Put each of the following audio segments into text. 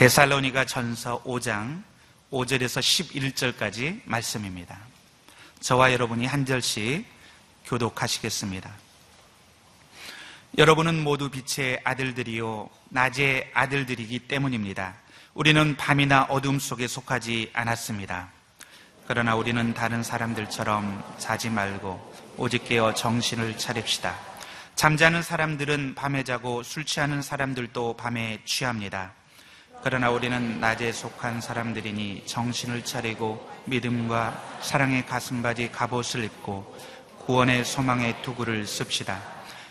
데살로니가 전서 5장 5절에서 11절까지 말씀입니다. 저와 여러분이 한 절씩 교독하시겠습니다. 여러분은 모두 빛의 아들들이요, 낮의 아들들이기 때문입니다. 우리는 밤이나 어둠 속에 속하지 않았습니다. 그러나 우리는 다른 사람들처럼 자지 말고 오직 깨어 정신을 차립시다. 잠자는 사람들은 밤에 자고 술 취하는 사람들도 밤에 취합니다. 그러나 우리는 낮에 속한 사람들이니 정신을 차리고 믿음과 사랑의 가슴바지 갑옷을 입고 구원의 소망의 투구를 씁시다.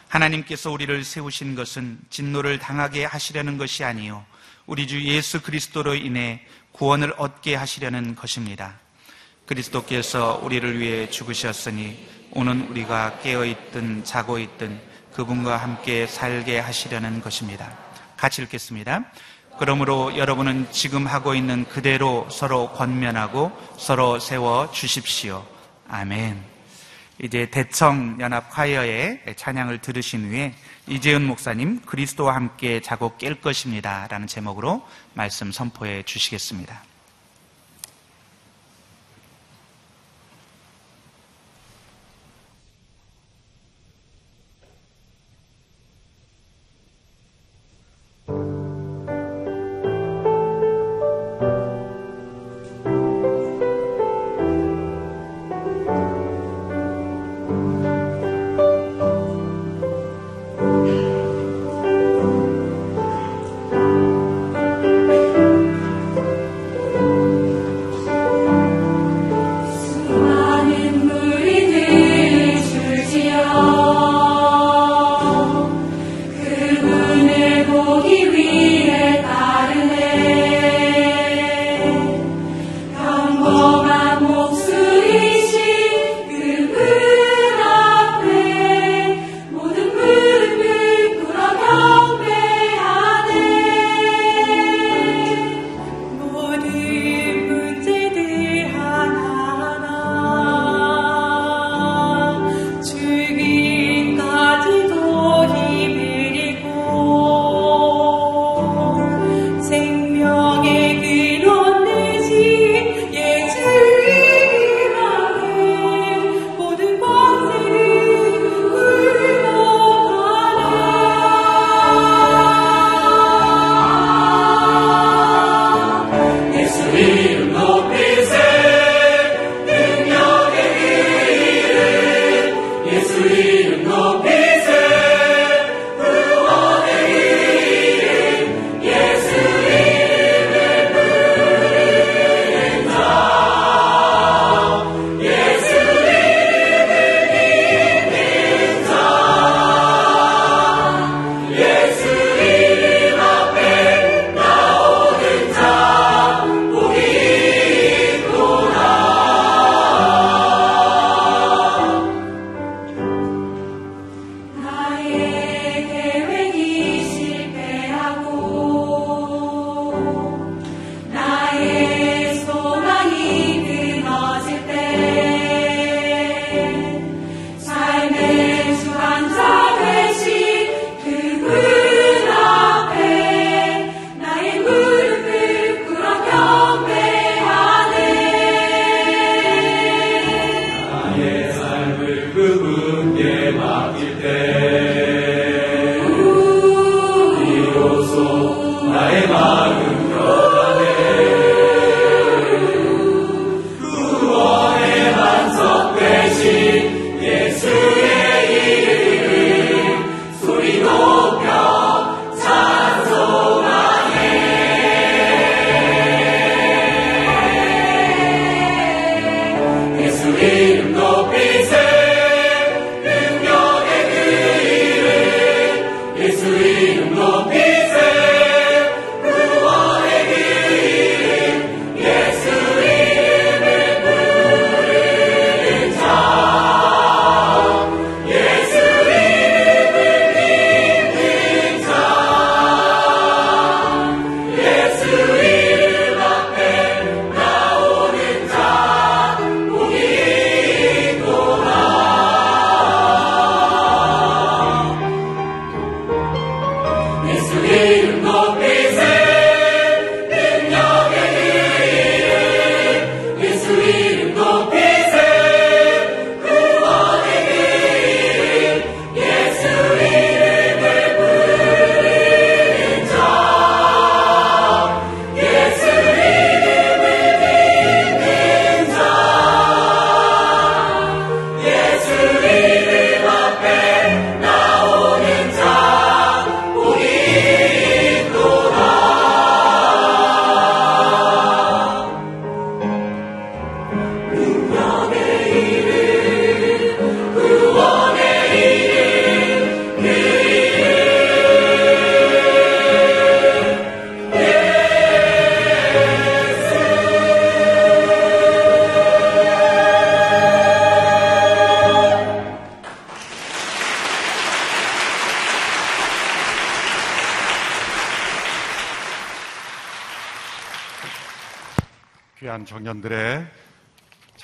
하나님께서 우리를 세우신 것은 진노를 당하게 하시려는 것이 아니요 우리 주 예수 그리스도로 인해 구원을 얻게 하시려는 것입니다. 그리스도께서 우리를 위해 죽으셨으니 오는 우리가 깨어 있든 자고 있든 그분과 함께 살게 하시려는 것입니다. 같이 읽겠습니다. 그러므로 여러분은 지금 하고 있는 그대로 서로 권면하고 서로 세워 주십시오. 아멘. 이제 대청 연합 화이어의 찬양을 들으신 후에 이재은 목사님 그리스도와 함께 자고 깰 것입니다라는 제목으로 말씀 선포해 주시겠습니다.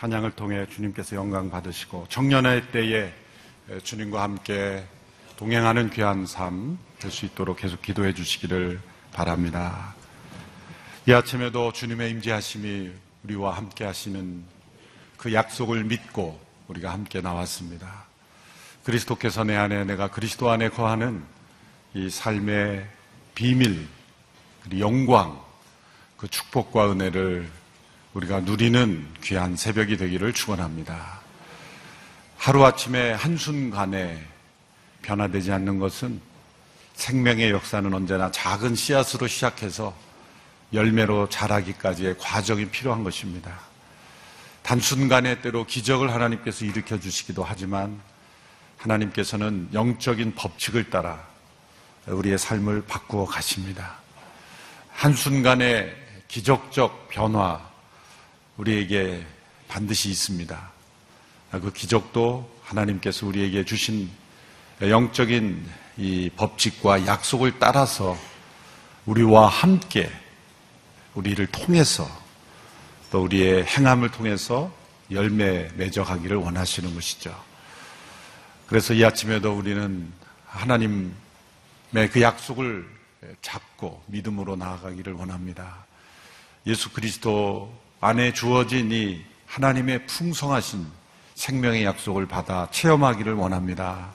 찬양을 통해 주님께서 영광 받으시고 청년의 때에 주님과 함께 동행하는 귀한 삶 될 수 있도록 계속 기도해 주시기를 바랍니다. 이 아침에도 주님의 임재하심이 우리와 함께 하시는 그 약속을 믿고 우리가 함께 나왔습니다. 그리스도께서 내 안에 내가 그리스도 안에 거하는 이 삶의 비밀, 영광, 그 축복과 은혜를 우리가 누리는 귀한 새벽이 되기를 축원합니다. 하루아침에 한순간에 변화되지 않는 것은 생명의 역사는 언제나 작은 씨앗으로 시작해서 열매로 자라기까지의 과정이 필요한 것입니다. 단순간에 때로 기적을 하나님께서 일으켜 주시기도 하지만 하나님께서는 영적인 법칙을 따라 우리의 삶을 바꾸어 가십니다. 한순간의 기적적 변화, 우리에게 반드시 있습니다. 그 기적도 하나님께서 우리에게 주신 영적인 이 법칙과 약속을 따라서 우리와 함께 우리를 통해서 또 우리의 행함을 통해서 열매 맺어가기를 원하시는 것이죠. 그래서 이 아침에도 우리는 하나님의 그 약속을 잡고 믿음으로 나아가기를 원합니다. 예수 그리스도 안에 주어진 이 하나님의 풍성하신 생명의 약속을 받아 체험하기를 원합니다.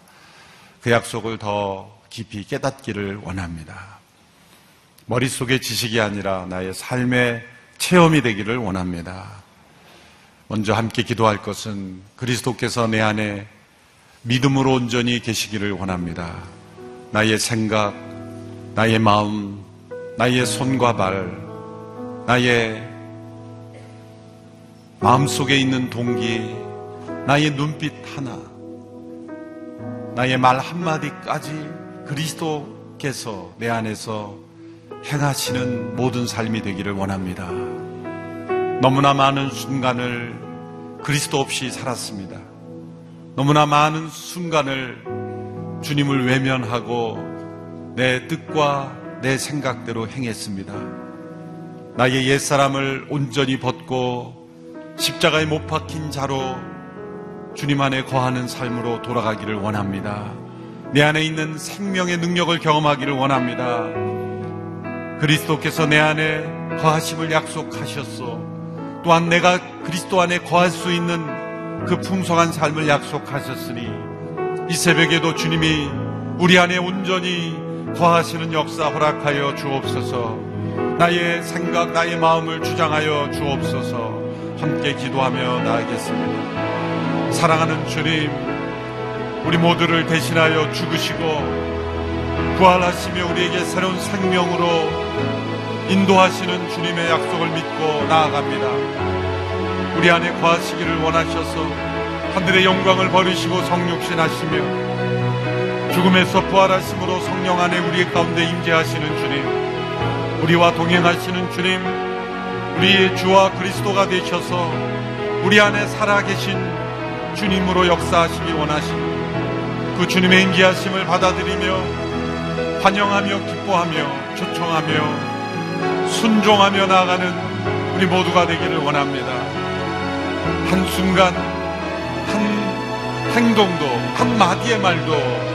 그 약속을 더 깊이 깨닫기를 원합니다. 머릿속의 지식이 아니라 나의 삶의 체험이 되기를 원합니다. 먼저 함께 기도할 것은 그리스도께서 내 안에 믿음으로 온전히 계시기를 원합니다. 나의 생각, 나의 마음, 나의 손과 발, 나의 마음속에 있는 동기, 나의 눈빛 하나, 나의 말 한마디까지 그리스도께서 내 안에서 행하시는 모든 삶이 되기를 원합니다. 너무나 많은 순간을 그리스도 없이 살았습니다. 너무나 많은 순간을 주님을 외면하고 내 뜻과 내 생각대로 행했습니다. 나의 옛사람을 온전히 벗고 십자가에 못 박힌 자로 주님 안에 거하는 삶으로 돌아가기를 원합니다. 내 안에 있는 생명의 능력을 경험하기를 원합니다. 그리스도께서 내 안에 거하심을 약속하셨소. 또한 내가 그리스도 안에 거할 수 있는 그 풍성한 삶을 약속하셨으니 이 새벽에도 주님이 우리 안에 온전히 거하시는 역사 허락하여 주옵소서. 나의 생각, 나의 마음을 주장하여 주옵소서. 함께 기도하며 나아겠습니다. 사랑하는 주님, 우리 모두를 대신하여 죽으시고 부활하시며 우리에게 새로운 생명으로 인도하시는 주님의 약속을 믿고 나아갑니다. 우리 안에 거하시기를 원하셔서 하늘의 영광을 버리시고 성육신하시며 죽음에서 부활하심으로 성령 안에 우리 가운데 임재하시는 주님, 우리와 동행하시는 주님, 우리의 주와 그리스도가 되셔서 우리 안에 살아계신 주님으로 역사하시기 원하시니 그 주님의 인기하심을 받아들이며 환영하며 기뻐하며 초청하며 순종하며 나아가는 우리 모두가 되기를 원합니다. 한순간 한 행동도 한 마디의 말도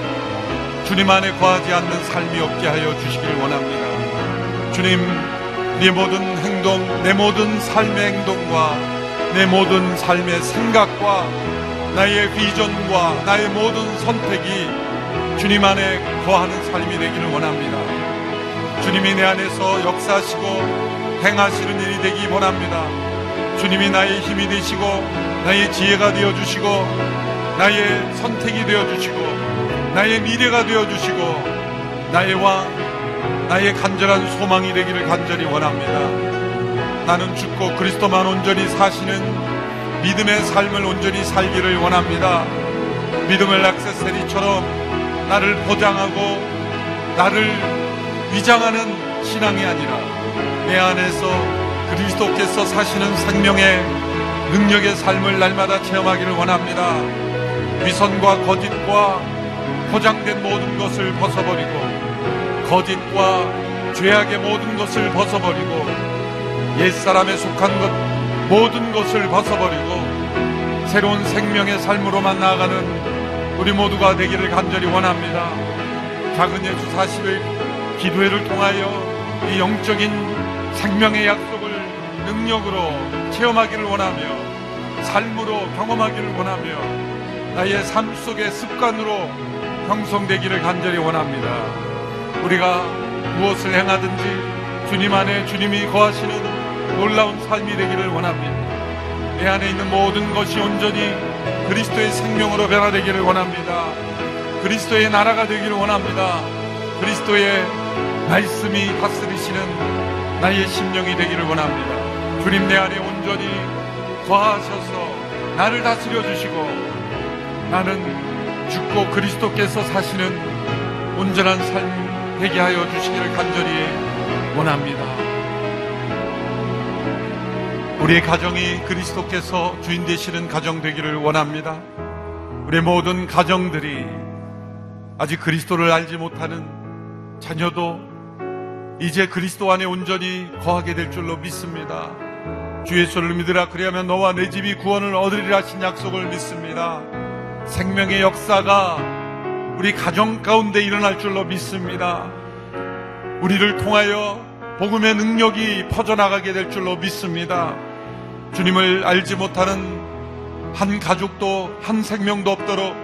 주님 안에 거하지 않는 삶이 없게 하여 주시길 원합니다. 주님, 내 모든 행 동, 내 모든 삶의 행동과 내 모든 삶의 생각과 나의 비전과 나의 모든 선택이 주님 안에 거하는 삶이 되기를 원합니다. 주님이 내 안에서 역사하시고 행하시는 일이 되기 원합니다. 주님이 나의 힘이 되시고 나의 지혜가 되어 주시고 나의 선택이 되어 주시고 나의 미래가 되어 주시고 나의 왕 나의 간절한 소망이 되기를 간절히 원합니다. 나는 죽고 그리스도만 온전히 사시는 믿음의 삶을 온전히 살기를 원합니다. 믿음의 액세서리처럼 나를 보장하고 나를 위장하는 신앙이 아니라 내 안에서 그리스도께서 사시는 생명의 능력의 삶을 날마다 체험하기를 원합니다. 위선과 거짓과 포장된 모든 것을 벗어버리고 거짓과 죄악의 모든 것을 벗어버리고 옛사람에 속한 것 모든 것을 벗어버리고 새로운 생명의 삶으로만 나아가는 우리 모두가 되기를 간절히 원합니다. 작은 예수 40일 기도회를 통하여 이 영적인 생명의 약속을 능력으로 체험하기를 원하며 삶으로 경험하기를 원하며 나의 삶 속의 습관으로 형성되기를 간절히 원합니다. 우리가 무엇을 행하든지 주님 안에 주님이 거하시는 놀라운 삶이 되기를 원합니다. 내 안에 있는 모든 것이 온전히 그리스도의 생명으로 변화되기를 원합니다. 그리스도의 나라가 되기를 원합니다. 그리스도의 말씀이 다스리시는 나의 심령이 되기를 원합니다. 주님 내 안에 온전히 거하셔서 나를 다스려 주시고 나는 죽고 그리스도께서 사시는 온전한 삶 되게 하여 주시기를 간절히 원합니다. 우리의 가정이 그리스도께서 주인 되시는 가정 되기를 원합니다. 우리 모든 가정들이 아직 그리스도를 알지 못하는 자녀도 이제 그리스도 안에 온전히 거하게 될 줄로 믿습니다. 주 예수를 믿으라 그리하면 너와 내 집이 구원을 얻으리라 하신 약속을 믿습니다. 생명의 역사가 우리 가정 가운데 일어날 줄로 믿습니다. 우리를 통하여 복음의 능력이 퍼져나가게 될 줄로 믿습니다. 주님을 알지 못하는 한 가족도 한 생명도 없도록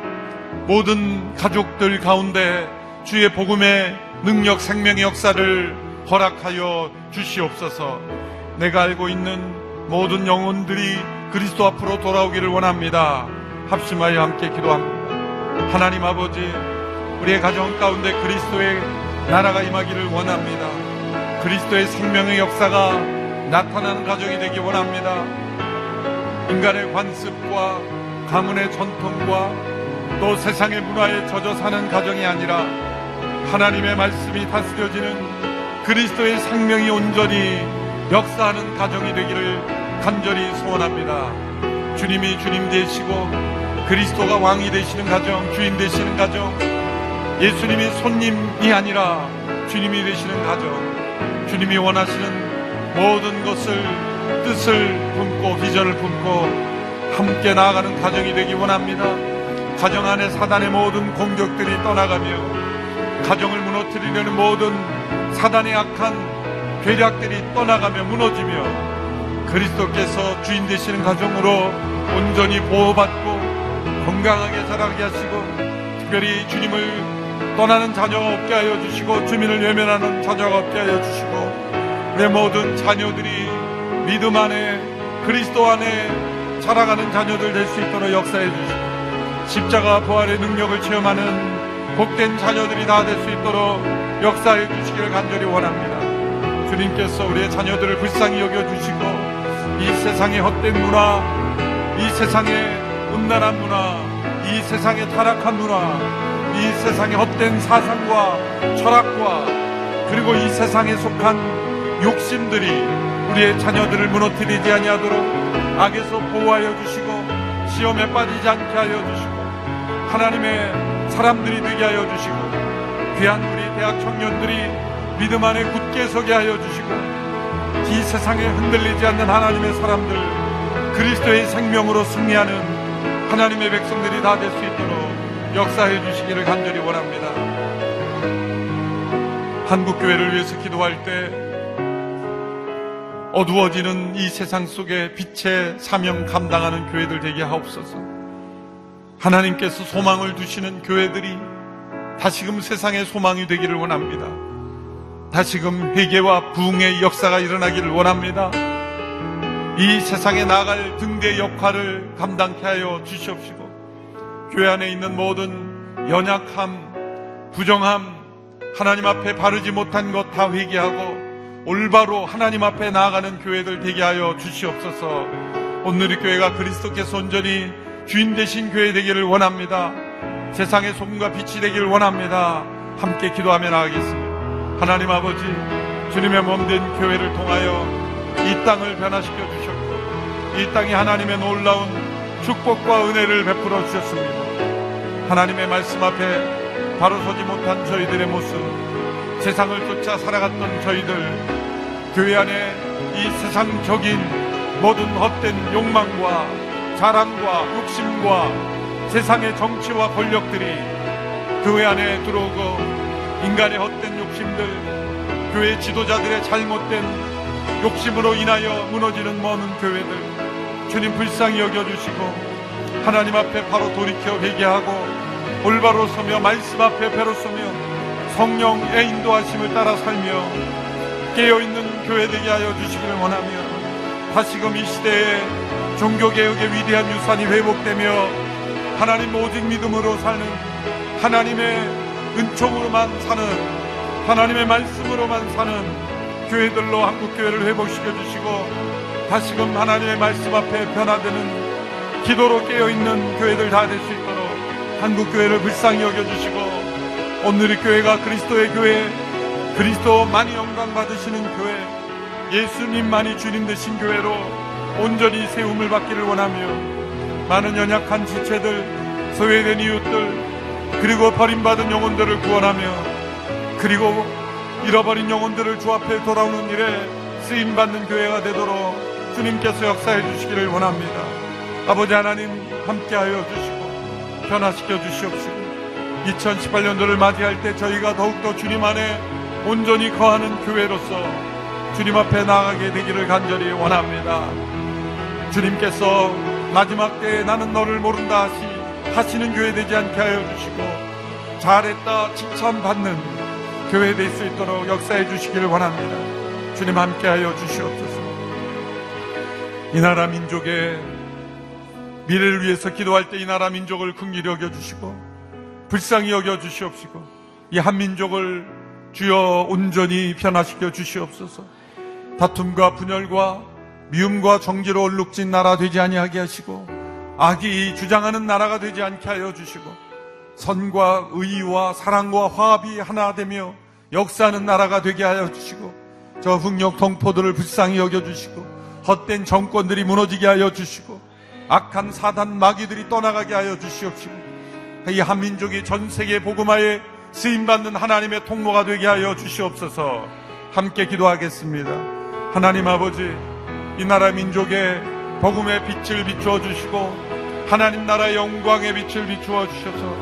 모든 가족들 가운데 주의 복음의 능력 생명의 역사를 허락하여 주시옵소서. 내가 알고 있는 모든 영혼들이 그리스도 앞으로 돌아오기를 원합니다. 합심하여 함께 기도합니다. 하나님 아버지, 우리의 가정 가운데 그리스도의 나라가 임하기를 원합니다. 그리스도의 생명의 역사가 나타나는 가정이 되기 원합니다. 인간의 관습과 가문의 전통과 또 세상의 문화에 젖어 사는 가정이 아니라 하나님의 말씀이 다스려지는 그리스도의 생명이 온전히 역사하는 가정이 되기를 간절히 소원합니다. 주님이 주님 되시고 그리스도가 왕이 되시는 가정, 주인 되시는 가정, 예수님이 손님이 아니라 주님이 되시는 가정, 주님이 원하시는 모든 것을 뜻을 품고 비전을 품고 함께 나아가는 가정이 되기 원합니다. 가정 안에 사단의 모든 공격들이 떠나가며 가정을 무너뜨리려는 모든 사단의 악한 괴략들이 떠나가며 무너지며 그리스도께서 주인 되시는 가정으로 온전히 보호받고 건강하게 자라게 하시고 특별히 주님을 떠나는 자녀가 없게 하여 주시고 주민을 외면하는 자녀가 없게 하여 주시고 내 모든 자녀들이 믿음 안에 그리스도 안에 자라가는 자녀들 될 수 있도록 역사해 주시고 십자가 부활의 능력을 체험하는 복된 자녀들이 다 될 수 있도록 역사해 주시기를 간절히 원합니다. 주님께서 우리의 자녀들을 불쌍히 여겨 주시고 이 세상의 헛된 문화, 이 세상의 음란한 문화, 이 세상의 타락한 문화, 이 세상의 헛된 사상과 철학과 그리고 이 세상에 속한 욕심들이 우리의 자녀들을 무너뜨리지 아니하도록 악에서 보호하여 주시고 시험에 빠지지 않게 하여 주시고 하나님의 사람들이 되게 하여 주시고 귀한 우리 대학 청년들이 믿음 안에 굳게 서게 하여 주시고 이 세상에 흔들리지 않는 하나님의 사람들 그리스도의 생명으로 승리하는 하나님의 백성들이 다 될 수 있도록 역사해 주시기를 간절히 원합니다. 한국교회를 위해서 기도할 때 어두워지는 이 세상 속에 빛의 사명 감당하는 교회들 되게 하옵소서. 하나님께서 소망을 두시는 교회들이 다시금 세상의 소망이 되기를 원합니다. 다시금 회개와 부흥의 역사가 일어나기를 원합니다. 이 세상에 나갈 등대 역할을 감당케 하여 주시옵시고 교회 안에 있는 모든 연약함, 부정함, 하나님 앞에 바르지 못한 것 다 회개하고 올바로 하나님 앞에 나아가는 교회들 되게 하여 주시옵소서. 오늘의 교회가 그리스도께서 온전히 주인 되신 교회 되기를 원합니다. 세상의 소금과 빛이 되기를 원합니다. 함께 기도하며 나가겠습니다. 하나님 아버지, 주님의 몸된 교회를 통하여 이 땅을 변화시켜 주셨고, 이 땅에 하나님의 놀라운 축복과 은혜를 베풀어 주셨습니다. 하나님의 말씀 앞에 바로 서지 못한 저희들의 모습, 세상을 쫓아 살아갔던 저희들, 교회 안에 이 세상적인 모든 헛된 욕망과 자랑과 욕심과 세상의 정치와 권력들이 교회 안에 들어오고 인간의 헛된 욕심들 교회 지도자들의 잘못된 욕심으로 인하여 무너지는 많은 교회들 주님 불쌍히 여겨주시고 하나님 앞에 바로 돌이켜 회개하고 올바로 서며 말씀 앞에 배로 서며 성령의 인도하심을 따라 살며 깨어있는 교회 되게 하여 주시기를 원하며 다시금 이 시대에 종교개혁의 위대한 유산이 회복되며 하나님 오직 믿음으로 사는 하나님의 은총으로만 사는 하나님의 말씀으로만 사는 교회들로 한국교회를 회복시켜 주시고 다시금 하나님의 말씀 앞에 변화되는 기도로 깨어있는 교회들 다 될 수 있도록 한국교회를 불쌍히 여겨주시고 오늘의 교회가 그리스도의 교회 그리스도만이 영광 받으시는 교회 예수님만이 주님 되신 교회로 온전히 세움을 받기를 원하며 많은 연약한 지체들 소외된 이웃들 그리고 버림받은 영혼들을 구원하며 그리고 잃어버린 영혼들을 주 앞에 돌아오는 일에 쓰임받는 교회가 되도록 주님께서 역사해 주시기를 원합니다. 아버지 하나님 함께하여 주시고 변화시켜 주시옵시고 2018년도를 맞이할 때 저희가 더욱더 주님 안에 온전히 거하는 교회로서 주님 앞에 나아가게 되기를 간절히 원합니다. 주님께서 마지막 때에 나는 너를 모른다 하시, 하시는 교회 되지 않게 하여 주시고 잘했다 칭찬받는 교회 될 수 있도록 역사해 주시기를 원합니다. 주님 함께 하여 주시옵소서. 이 나라 민족의 미래를 위해서 기도할 때 이 나라 민족을 긍휼히 여겨 주시고 불쌍히 여겨 주시옵시고 이 한민족을 주여 온전히 변화시켜 주시옵소서. 다툼과 분열과 미움과 정지로 얼룩진 나라 되지 아니하게 하시고 악이 주장하는 나라가 되지 않게 하여 주시고 선과 의와 사랑과 화합이 하나 되며 역사하는 나라가 되게 하여 주시고 저 북녘 동포들을 불쌍히 여겨 주시고 헛된 정권들이 무너지게 하여 주시고 악한 사단 마귀들이 떠나가게 하여 주시옵시고 이 한민족이 전 세계 복음화에 쓰임받는 하나님의 통로가 되게 하여 주시옵소서 함께 기도하겠습니다. 하나님 아버지 이 나라 민족의 복음의 빛을 비추어 주시고 하나님 나라의 영광의 빛을 비추어 주셔서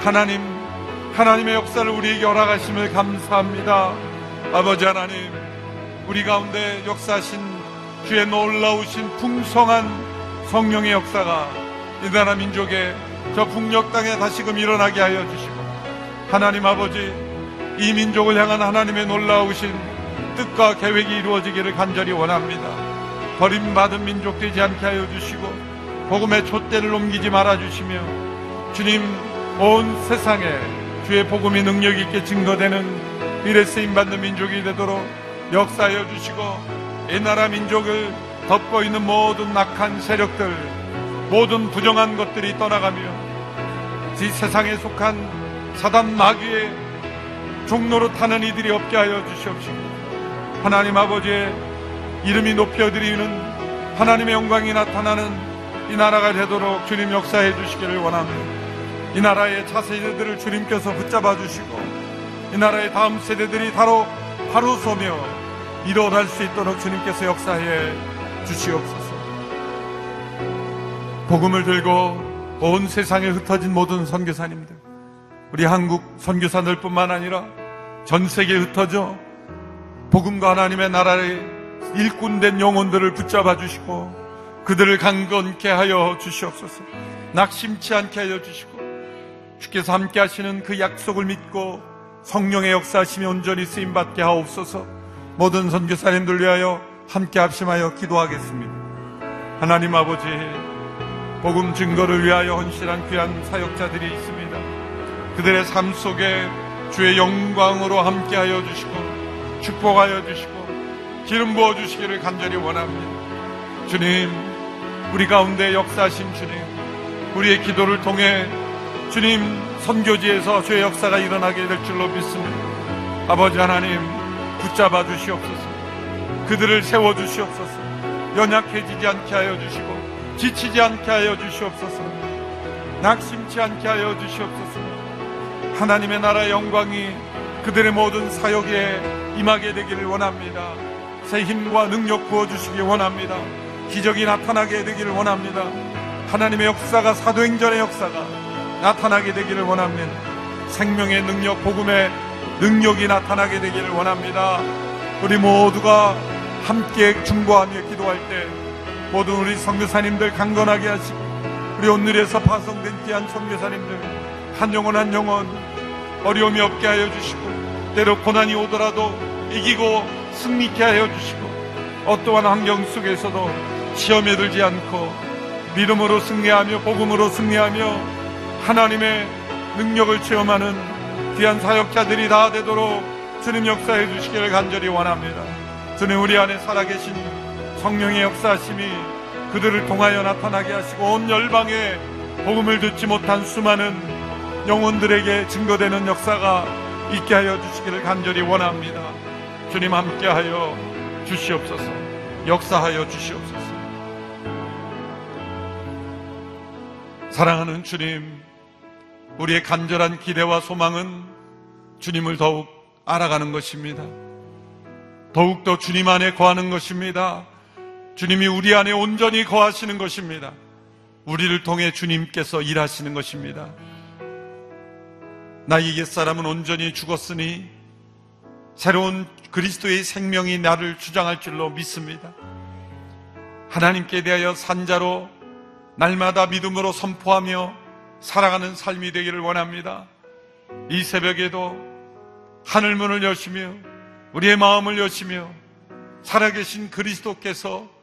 하나님 하나님의 역사를 우리에게 허락하심을 감사합니다. 아버지 하나님 우리 가운데 역사하신 주의 놀라우신 풍성한 성령의 역사가 이 나라 민족의 저 북녘 땅에 다시금 일어나게 하여 주시고 하나님 아버지 이 민족을 향한 하나님의 놀라우신 뜻과 계획이 이루어지기를 간절히 원합니다. 버림받은 민족 되지 않게 하여 주시고 복음의 촛대를 옮기지 말아 주시며 주님 온 세상에 주의 복음이 능력 있게 증거되는 미래 쓰임 받는 민족이 되도록 역사하여 주시고 이 나라 민족을 덮고 있는 모든 낙한 세력들 모든 부정한 것들이 떠나가며 이 세상에 속한 사단 마귀의 종로로 타는 이들이 없게 하여 주시옵시고 하나님 아버지의 이름이 높여드리는 하나님의 영광이 나타나는 이 나라가 되도록 주님 역사해 주시기를 원합니다. 이 나라의 차세대들을 주님께서 붙잡아 주시고 이 나라의 다음 세대들이 바로 바로 서며 일어날 수 있도록 주님께서 역사해 주시옵소서. 복음을 들고 온 세상에 흩어진 모든 선교사님들, 우리 한국 선교사들뿐만 아니라 전 세계에 흩어져 복음과 하나님의 나라의 일꾼된 영혼들을 붙잡아 주시고 그들을 강건케 하여 주시옵소서. 낙심치 않게 하여 주시고 주께서 함께 하시는 그 약속을 믿고 성령의 역사하심이 온전히 쓰임 받게 하옵소서. 모든 선교사님들 위하여 함께 합심하여 기도하겠습니다. 하나님 아버지 복음 증거를 위하여 헌신한 귀한 사역자들이 있습니다. 그들의 삶 속에 주의 영광으로 함께하여 주시고 축복하여 주시고 기름 부어 주시기를 간절히 원합니다. 주님, 우리 가운데 역사하신 주님, 우리의 기도를 통해 주님 선교지에서 주의 역사가 일어나게 될 줄로 믿습니다. 아버지 하나님 붙잡아 주시옵소서. 그들을 세워 주시옵소서. 연약해지지 않게 하여 주시고 지치지 않게 하여 주시옵소서. 낙심치 않게 하여 주시옵소서. 하나님의 나라의 영광이 그들의 모든 사역에 임하게 되기를 원합니다. 새 힘과 능력 부어 주시기 원합니다. 기적이 나타나게 되기를 원합니다. 하나님의 역사가 사도행전의 역사가 나타나게 되기를 원합니다. 생명의 능력, 복음의 능력이 나타나게 되기를 원합니다. 우리 모두가 함께 중보하며 기도할 때 모든 우리 선교사님들 강건하게 하시고 우리 오늘에서 파송된 귀한 선교사님들 한 영혼 한 영혼 어려움이 없게 하여 주시고 때로 고난이 오더라도 이기고 승리케 하여 주시고 어떠한 환경 속에서도 시험에 들지 않고 믿음으로 승리하며 복음으로 승리하며 하나님의 능력을 체험하는 귀한 사역자들이 다 되도록 주님 역사해 주시기를 간절히 원합니다. 주님 우리 안에 살아계신 성령의 역사하심이 그들을 통하여 나타나게 하시고 온 열방에 복음을 듣지 못한 수많은 영혼들에게 증거되는 역사가 있게 하여 주시기를 간절히 원합니다. 주님 함께하여 주시옵소서. 역사하여 주시옵소서. 사랑하는 주님, 우리의 간절한 기대와 소망은 주님을 더욱 알아가는 것입니다. 더욱더 주님 안에 거하는 것입니다. 주님이 우리 안에 온전히 거하시는 것입니다. 우리를 통해 주님께서 일하시는 것입니다. 나의 옛사람은 온전히 죽었으니 새로운 그리스도의 생명이 나를 주장할 줄로 믿습니다. 하나님께 대하여 산자로 날마다 믿음으로 선포하며 살아가는 삶이 되기를 원합니다. 이 새벽에도 하늘문을 여시며 우리의 마음을 여시며 살아계신 그리스도께서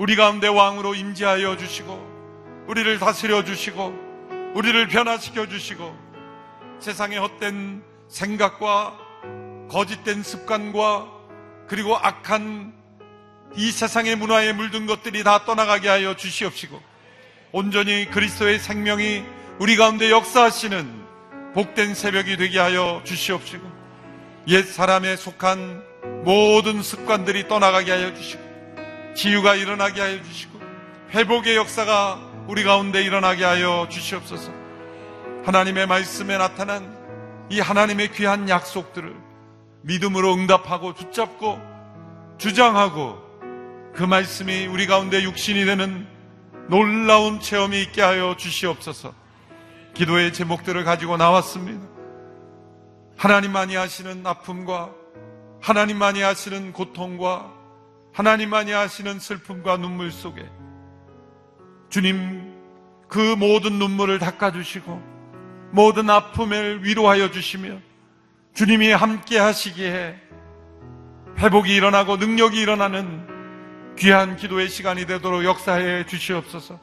우리 가운데 왕으로 임재하여 주시고 우리를 다스려 주시고 우리를 변화시켜 주시고 세상의 헛된 생각과 거짓된 습관과 그리고 악한 이 세상의 문화에 물든 것들이 다 떠나가게 하여 주시옵시고 온전히 그리스도의 생명이 우리 가운데 역사하시는 복된 새벽이 되게 하여 주시옵시고 옛 사람에 속한 모든 습관들이 떠나가게 하여 주시고 치유가 일어나게 하여 주시고 회복의 역사가 우리 가운데 일어나게 하여 주시옵소서 하나님의 말씀에 나타난 이 하나님의 귀한 약속들을 믿음으로 응답하고 붙잡고 주장하고 그 말씀이 우리 가운데 육신이 되는 놀라운 체험이 있게 하여 주시옵소서. 기도의 제목들을 가지고 나왔습니다. 하나님만이 하시는 아픔과 하나님만이 하시는 고통과 하나님만이 하시는 슬픔과 눈물 속에 주님 그 모든 눈물을 닦아주시고 모든 아픔을 위로하여 주시며 주님이 함께 하시기에 회복이 일어나고 능력이 일어나는 귀한 기도의 시간이 되도록 역사해 주시옵소서.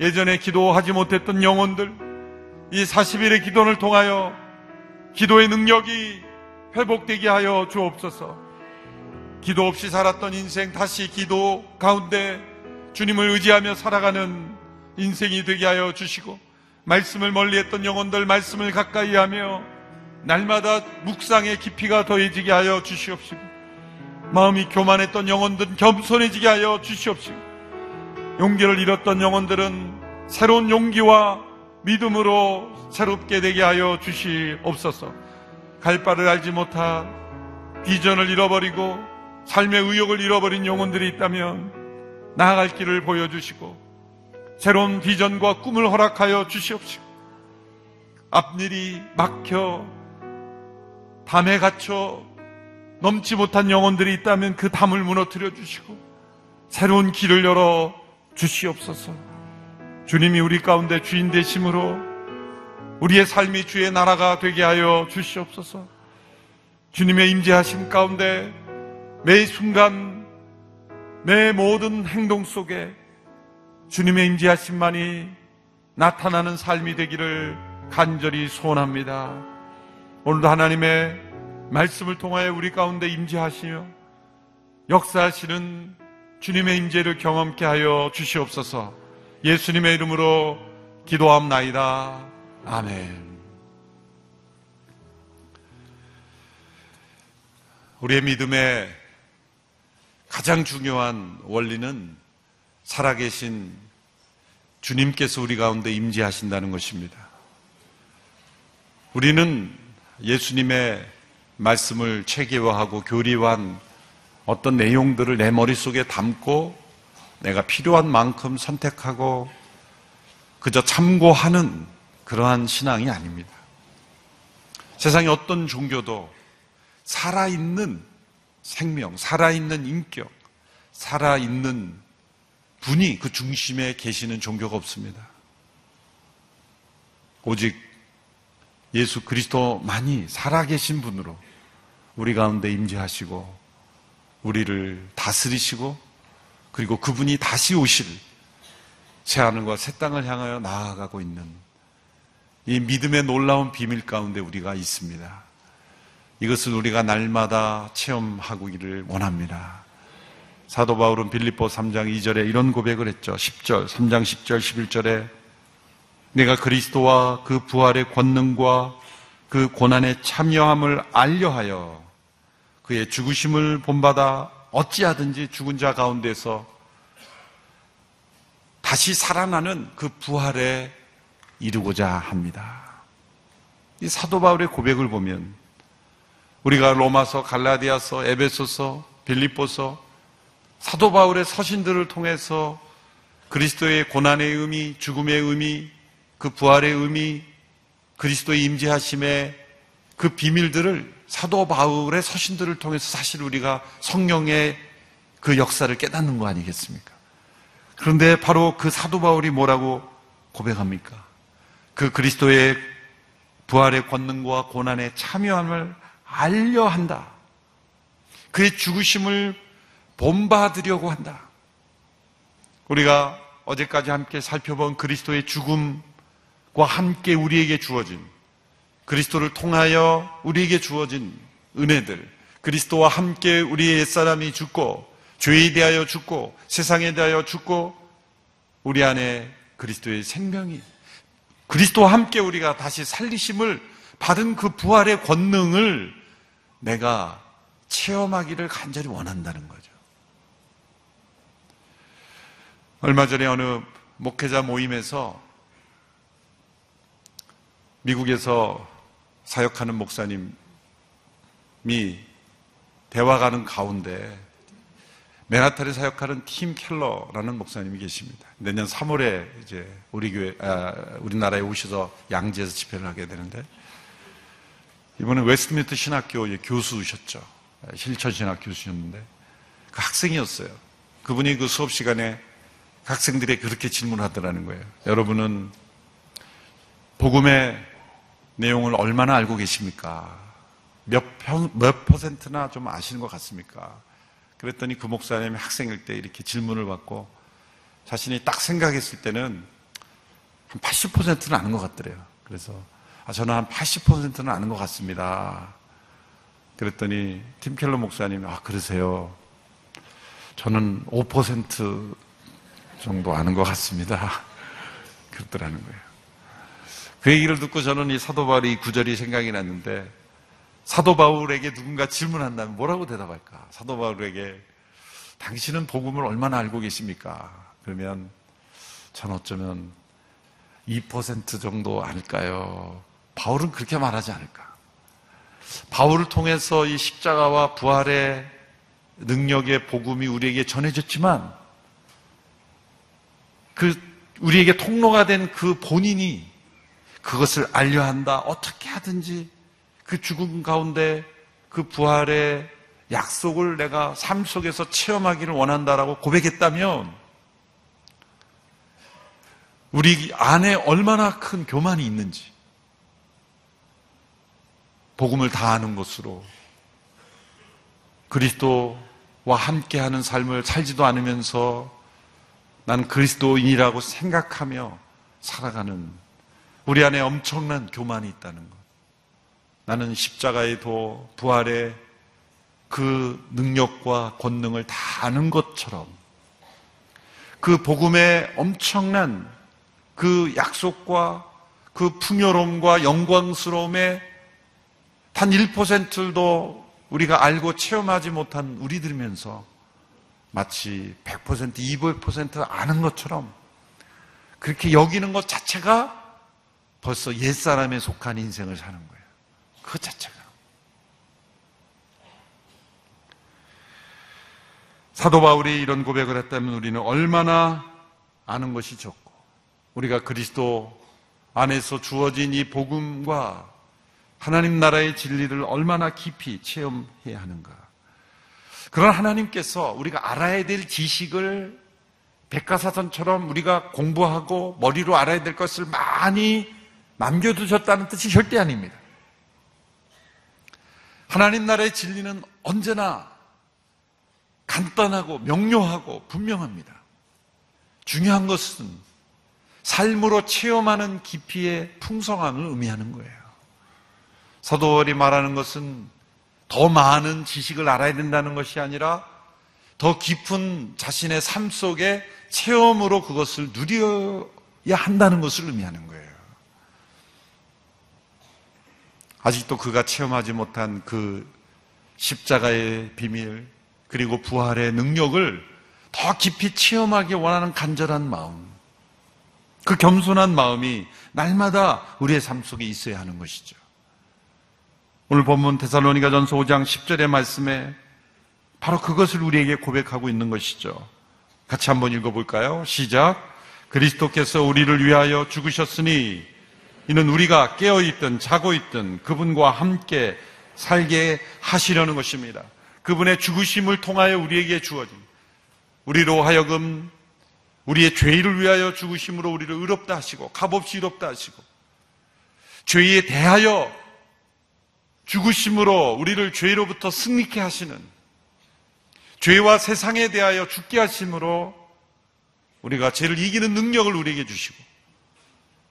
예전에 기도하지 못했던 영혼들, 이 40일의 기도를 통하여 기도의 능력이 회복되게 하여 주옵소서. 기도 없이 살았던 인생 다시 기도 가운데 주님을 의지하며 살아가는 인생이 되게 하여 주시고 말씀을 멀리했던 영혼들 말씀을 가까이 하며 날마다 묵상의 깊이가 더해지게 하여 주시옵시고 마음이 교만했던 영혼들은 겸손해지게 하여 주시옵시고 용기를 잃었던 영혼들은 새로운 용기와 믿음으로 새롭게 되게 하여 주시옵소서. 갈 바를 알지 못한 비전을 잃어버리고 삶의 의욕을 잃어버린 영혼들이 있다면 나아갈 길을 보여주시고 새로운 비전과 꿈을 허락하여 주시옵시고 앞일이 막혀 담에 갇혀 넘지 못한 영혼들이 있다면 그 담을 무너뜨려 주시고 새로운 길을 열어 주시옵소서. 주님이 우리 가운데 주인 되심으로 우리의 삶이 주의 나라가 되게 하여 주시옵소서. 주님의 임재하심 가운데 매 순간 내 모든 행동 속에 주님의 임재하심만이 나타나는 삶이 되기를 간절히 소원합니다. 오늘도 하나님의 말씀을 통하여 우리 가운데 임재하시며 역사하시는 주님의 임재를 경험케 하여 주시옵소서. 예수님의 이름으로 기도함나이다. 아멘. 우리의 믿음의 가장 중요한 원리는 살아계신 주님께서 우리 가운데 임재하신다는 것입니다. 우리는 예수님의 말씀을 체계화하고 교리화한 어떤 내용들을 내 머릿속에 담고 내가 필요한 만큼 선택하고 그저 참고하는 그러한 신앙이 아닙니다. 세상의 어떤 종교도 살아있는 생명, 살아있는 인격, 살아있는 분이 그 중심에 계시는 종교가 없습니다. 오직 예수 그리스도만이 살아계신 분으로 우리 가운데 임재하시고 우리를 다스리시고 그리고 그분이 다시 오실 새하늘과 새 땅을 향하여 나아가고 있는 이 믿음의 놀라운 비밀 가운데 우리가 있습니다. 이것을 우리가 날마다 체험하기를 원합니다. 사도 바울은 빌립보 3장 2절에 이런 고백을 했죠. 10절, 3장 10절, 11절에 내가 그리스도와 그 부활의 권능과 그 고난의 참여함을 알려하여 그의 죽으심을 본받아 어찌하든지 죽은 자 가운데서 다시 살아나는 그 부활에 이루고자 합니다. 이 사도 바울의 고백을 보면 우리가 로마서, 갈라디아서, 에베소서, 빌립보서 사도 바울의 서신들을 통해서 그리스도의 고난의 의미, 죽음의 의미, 그 부활의 의미, 그리스도의 임재하심의 그 비밀들을 사도 바울의 서신들을 통해서 사실 우리가 성령의 그 역사를 깨닫는 거 아니겠습니까? 그런데 바로 그 사도 바울이 뭐라고 고백합니까? 그 그리스도의 부활의 권능과 고난의 참여함을 알려 한다. 그의 죽으심을 본받으려고 한다. 우리가 어제까지 함께 살펴본 그리스도의 죽음과 함께 우리에게 주어진 그리스도를 통하여 우리에게 주어진 은혜들, 그리스도와 함께 우리의 옛사람이 죽고 죄에 대하여 죽고 세상에 대하여 죽고 우리 안에 그리스도의 생명이 그리스도와 함께 우리가 다시 살리심을 받은 그 부활의 권능을 내가 체험하기를 간절히 원한다는 거죠. 얼마 전에 어느 목회자 모임에서 미국에서 사역하는 목사님이 대화가는 가운데 맨하탄에 사역하는 팀 켈러라는 목사님이 계십니다. 내년 3월에 이제 우리 교회, 아, 우리나라에 오셔서 양지에서 집회를 하게 되는데 이번에 웨스트민스터 신학교 교수셨죠. 실천 신학 교수셨는데 그 학생이었어요. 그분이 그 수업 시간에 학생들이 그렇게 질문하더라는 거예요. 여러분은 복음의 내용을 얼마나 알고 계십니까? 몇, 몇 퍼센트나 좀 아시는 것 같습니까? 그랬더니 그 목사님이 학생일 때 이렇게 질문을 받고 자신이 딱 생각했을 때는 한 80%는 아는 것 같더래요. 그래서 아, 저는 한 80%는 아는 것 같습니다. 그랬더니 팀켈러 목사님이 아 그러세요. 저는 5% 정도 아는 것 같습니다. 그렇더라는 거예요. 그 얘기를 듣고 저는 이 사도 바울의 이 구절이 생각이 났는데 사도 바울에게 누군가 질문한다면 뭐라고 대답할까? 사도 바울에게 당신은 복음을 얼마나 알고 계십니까? 그러면 전 어쩌면 2% 정도 아닐까요? 바울은 그렇게 말하지 않을까? 바울을 통해서 이 십자가와 부활의 능력의 복음이 우리에게 전해졌지만 그 우리에게 통로가 된 그 본인이 그것을 알려 한다. 어떻게 하든지 그 죽음 가운데 그 부활의 약속을 내가 삶 속에서 체험하기를 원한다라고 고백했다면 우리 안에 얼마나 큰 교만이 있는지 복음을 다하는 것으로 그리스도와 함께하는 삶을 살지도 않으면서 나는 그리스도인이라고 생각하며 살아가는 우리 안에 엄청난 교만이 있다는 것. 나는 십자가의 도, 부활의 그 능력과 권능을 다 아는 것처럼 그 복음의 엄청난 그 약속과 그 풍요로움과 영광스러움에 단 1%도 우리가 알고 체험하지 못한 우리들이면서 마치 100%, 200% 아는 것처럼 그렇게 여기는 것 자체가 벌써 옛사람에 속한 인생을 사는 거예요. 그 자체가. 사도 바울이 이런 고백을 했다면 우리는 얼마나 아는 것이 적고 우리가 그리스도 안에서 주어진 이 복음과 하나님 나라의 진리를 얼마나 깊이 체험해야 하는가. 그런 하나님께서 우리가 알아야 될 지식을 백과사전처럼 우리가 공부하고 머리로 알아야 될 것을 많이 남겨두셨다는 뜻이 절대 아닙니다. 하나님 나라의 진리는 언제나 간단하고 명료하고 분명합니다. 중요한 것은 삶으로 체험하는 깊이의 풍성함을 의미하는 거예요. 서도월이 말하는 것은 더 많은 지식을 알아야 된다는 것이 아니라 더 깊은 자신의 삶 속에 체험으로 그것을 누려야 한다는 것을 의미하는 거예요. 아직도 그가 체험하지 못한 그 십자가의 비밀, 그리고 부활의 능력을 더 깊이 체험하기 원하는 간절한 마음, 그 겸손한 마음이 날마다 우리의 삶 속에 있어야 하는 것이죠. 오늘 본문 데살로니가 전서 5장 10절의 말씀에 바로 그것을 우리에게 고백하고 있는 것이죠. 같이 한번 읽어볼까요? 시작. 그리스도께서 우리를 위하여 죽으셨으니 이는 우리가 깨어있든 자고 있든 그분과 함께 살게 하시려는 것입니다. 그분의 죽으심을 통하여 우리에게 주어진 우리로 하여금 우리의 죄를 위하여 죽으심으로 우리를 의롭다 하시고 값없이 의롭다 하시고 죄에 대하여 죽으심으로 우리를 죄로부터 승리케 하시는 죄와 세상에 대하여 죽게 하심으로 우리가 죄를 이기는 능력을 우리에게 주시고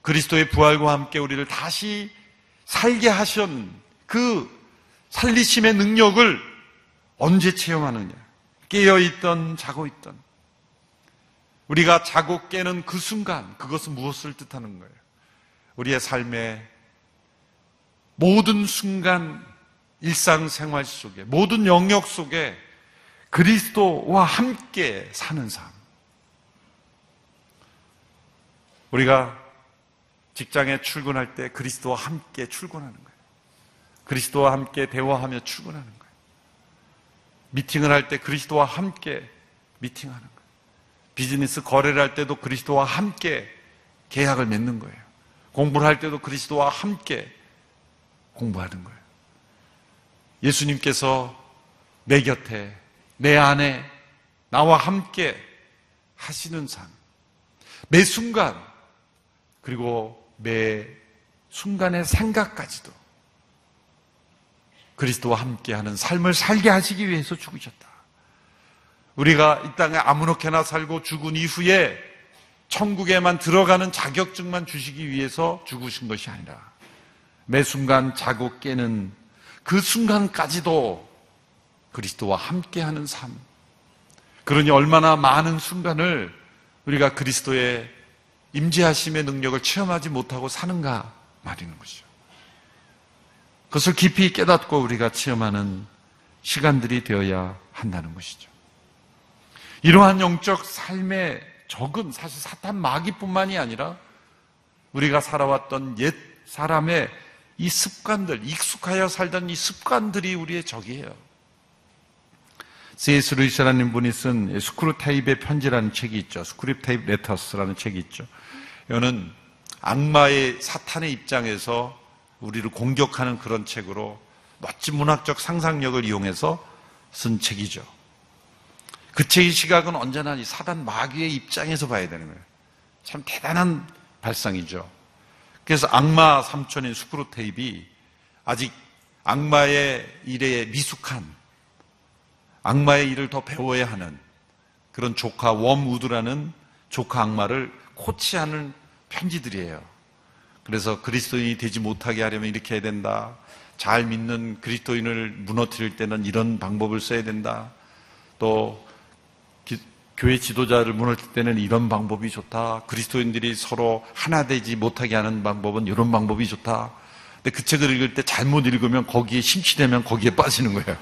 그리스도의 부활과 함께 우리를 다시 살게 하신 그 살리심의 능력을 언제 체험하느냐? 깨어있던, 자고 있던. 우리가 자고 깨는 그 순간, 그것은 무엇을 뜻하는 거예요? 우리의 삶의 모든 순간, 일상생활 속에, 모든 영역 속에 그리스도와 함께 사는 삶. 우리가 직장에 출근할 때 그리스도와 함께 출근하는 거예요. 그리스도와 함께 대화하며 출근하는 거예요. 미팅을 할 때 그리스도와 함께 미팅하는 거예요. 비즈니스 거래를 할 때도 그리스도와 함께 계약을 맺는 거예요. 공부를 할 때도 그리스도와 함께 공부하는 거예요. 예수님께서 내 곁에, 내 안에, 나와 함께 하시는 삶. 매 순간, 그리고 매 순간의 생각까지도 그리스도와 함께 하는 삶을 살게 하시기 위해서 죽으셨다. 우리가 이 땅에 아무렇게나 살고 죽은 이후에 천국에만 들어가는 자격증만 주시기 위해서 죽으신 것이 아니라 매 순간 자고 깨는 그 순간까지도 그리스도와 함께하는 삶. 그러니 얼마나 많은 순간을 우리가 그리스도의 임재하심의 능력을 체험하지 못하고 사는가 말이는 것이죠. 그것을 깊이 깨닫고 우리가 체험하는 시간들이 되어야 한다는 것이죠. 이러한 영적 삶의 적은 사실 사탄 마귀뿐만이 아니라 우리가 살아왔던 옛 사람의 이 습관들, 익숙하여 살던 이 습관들이 우리의 적이에요. C.S. 루이스라는 분이 쓴 스크루테이프의 편지라는 책이 있죠. Screwtape Letters라는 책이 있죠. 이거는 악마의 사탄의 입장에서 우리를 공격하는 그런 책으로 멋진 문학적 상상력을 이용해서 쓴 책이죠. 그 책의 시각은 언제나 이 사단 마귀의 입장에서 봐야 되는 거예요. 참 대단한 발상이죠. 그래서 악마 삼촌인 스크루테이프 아직 악마의 일에 미숙한 악마의 일을 더 배워야 하는 그런 조카 웜우드라는 조카 악마를 코치하는 편지들이에요. 그래서 그리스도인이 되지 못하게 하려면 이렇게 해야 된다. 잘 믿는 그리스도인을 무너뜨릴 때는 이런 방법을 써야 된다. 또 기, 교회 지도자를 무너뜨릴 때는 이런 방법이 좋다. 그리스도인들이 서로 하나 되지 못하게 하는 방법은 이런 방법이 좋다. 근데 그 책을 읽을 때 잘못 읽으면 거기에 심취되면 거기에 빠지는 거예요.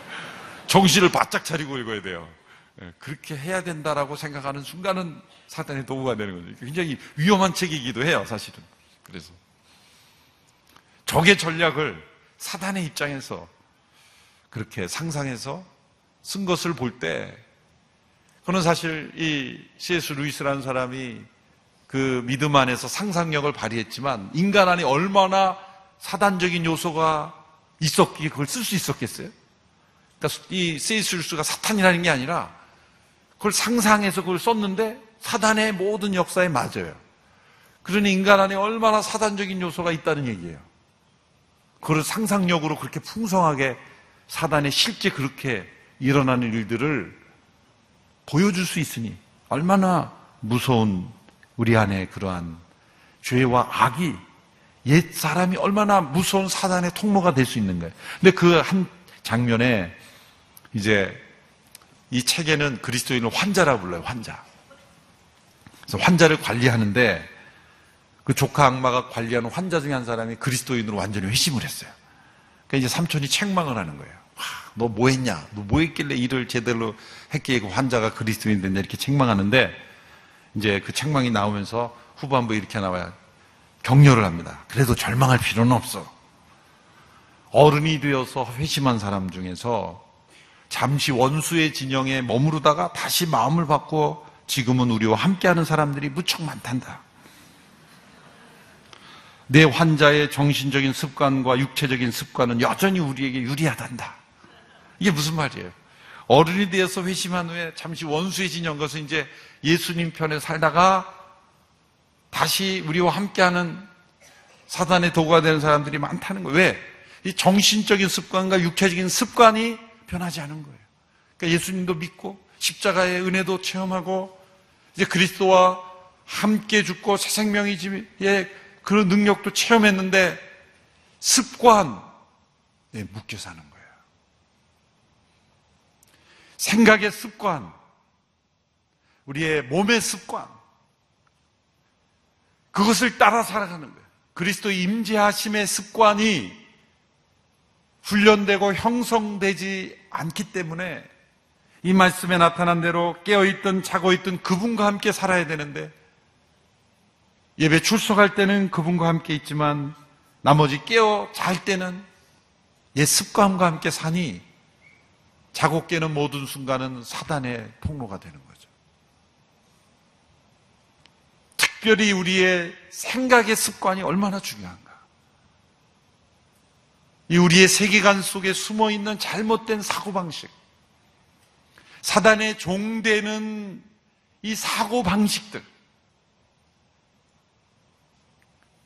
정신을 바짝 차리고 읽어야 돼요. 예, 그렇게 해야 된다라고 생각하는 순간은 사탄의 도구가 되는 거죠. 굉장히 위험한 책이기도 해요, 사실은. 그래서. 적의 전략을 사단의 입장에서 그렇게 상상해서 쓴 것을 볼때 그는 사실 이 C.S. 루이스라는 사람이 그 믿음 안에서 상상력을 발휘했지만 인간 안에 얼마나 사단적인 요소가 있었기에 그걸 쓸 수 있었겠어요? 그러니까 이 C.S. 루이스가 사탄이라는 게 아니라 그걸 상상해서 그걸 썼는데 사단의 모든 역사에 맞아요. 그러니 인간 안에 얼마나 사단적인 요소가 있다는 얘기예요. 그걸 상상력으로 그렇게 풍성하게 사단에 실제 그렇게 일어나는 일들을 보여줄 수 있으니 얼마나 무서운 우리 안에 그러한 죄와 악이 옛 사람이 얼마나 무서운 사단의 통로가 될 수 있는 거예요. 근데 그 한 장면에 이제 이 책에는 그리스도인을 환자라 불러요, 환자. 그래서 환자를 관리하는데 그 조카 악마가 관리하는 환자 중에 한 사람이 그리스도인으로 완전히 회심을 했어요. 그러니까 이제 삼촌이 책망을 하는 거예요. 와, 너뭐 했냐? 너 뭐 했길래 일을 제대로 했기에 그 환자가 그리스도인 됐냐? 이렇게 책망하는데 이제 그 책망이 나오면서 후반부에 이렇게 나와요. 격려를 합니다. 그래도 절망할 필요는 없어. 어른이 되어서 회심한 사람 중에서 잠시 원수의 진영에 머무르다가 다시 마음을 바꾸어 지금은 우리와 함께하는 사람들이 무척 많단다. 내 환자의 정신적인 습관과 육체적인 습관은 여전히 우리에게 유리하단다. 이게 무슨 말이에요? 어른이 되어서 회심한 후에 잠시 원수의 진영 것은 이제 예수님 편에 살다가 다시 우리와 함께하는 사단의 도구가 되는 사람들이 많다는 거예요. 왜? 이 정신적인 습관과 육체적인 습관이 변하지 않은 거예요. 그러니까 예수님도 믿고 십자가의 은혜도 체험하고 이제 그리스도와 함께 죽고 새 생명이 지의 그런 능력도 체험했는데 습관에 묶여 사는 거예요. 생각의 습관, 우리의 몸의 습관, 그것을 따라 살아가는 거예요. 그리스도 임재하심의 습관이 훈련되고 형성되지 않기 때문에 이 말씀에 나타난 대로 깨어있든 자고있든 그분과 함께 살아야 되는데 예배 출석할 때는 그분과 함께 있지만 나머지 깨어 잘 때는 옛 습관과 함께 사니 자고 깨는 모든 순간은 사단의 통로가 되는 거죠. 특별히 우리의 생각의 습관이 얼마나 중요한가. 이 우리의 세계관 속에 숨어 있는 잘못된 사고방식, 사단의 종되는 이 사고방식들,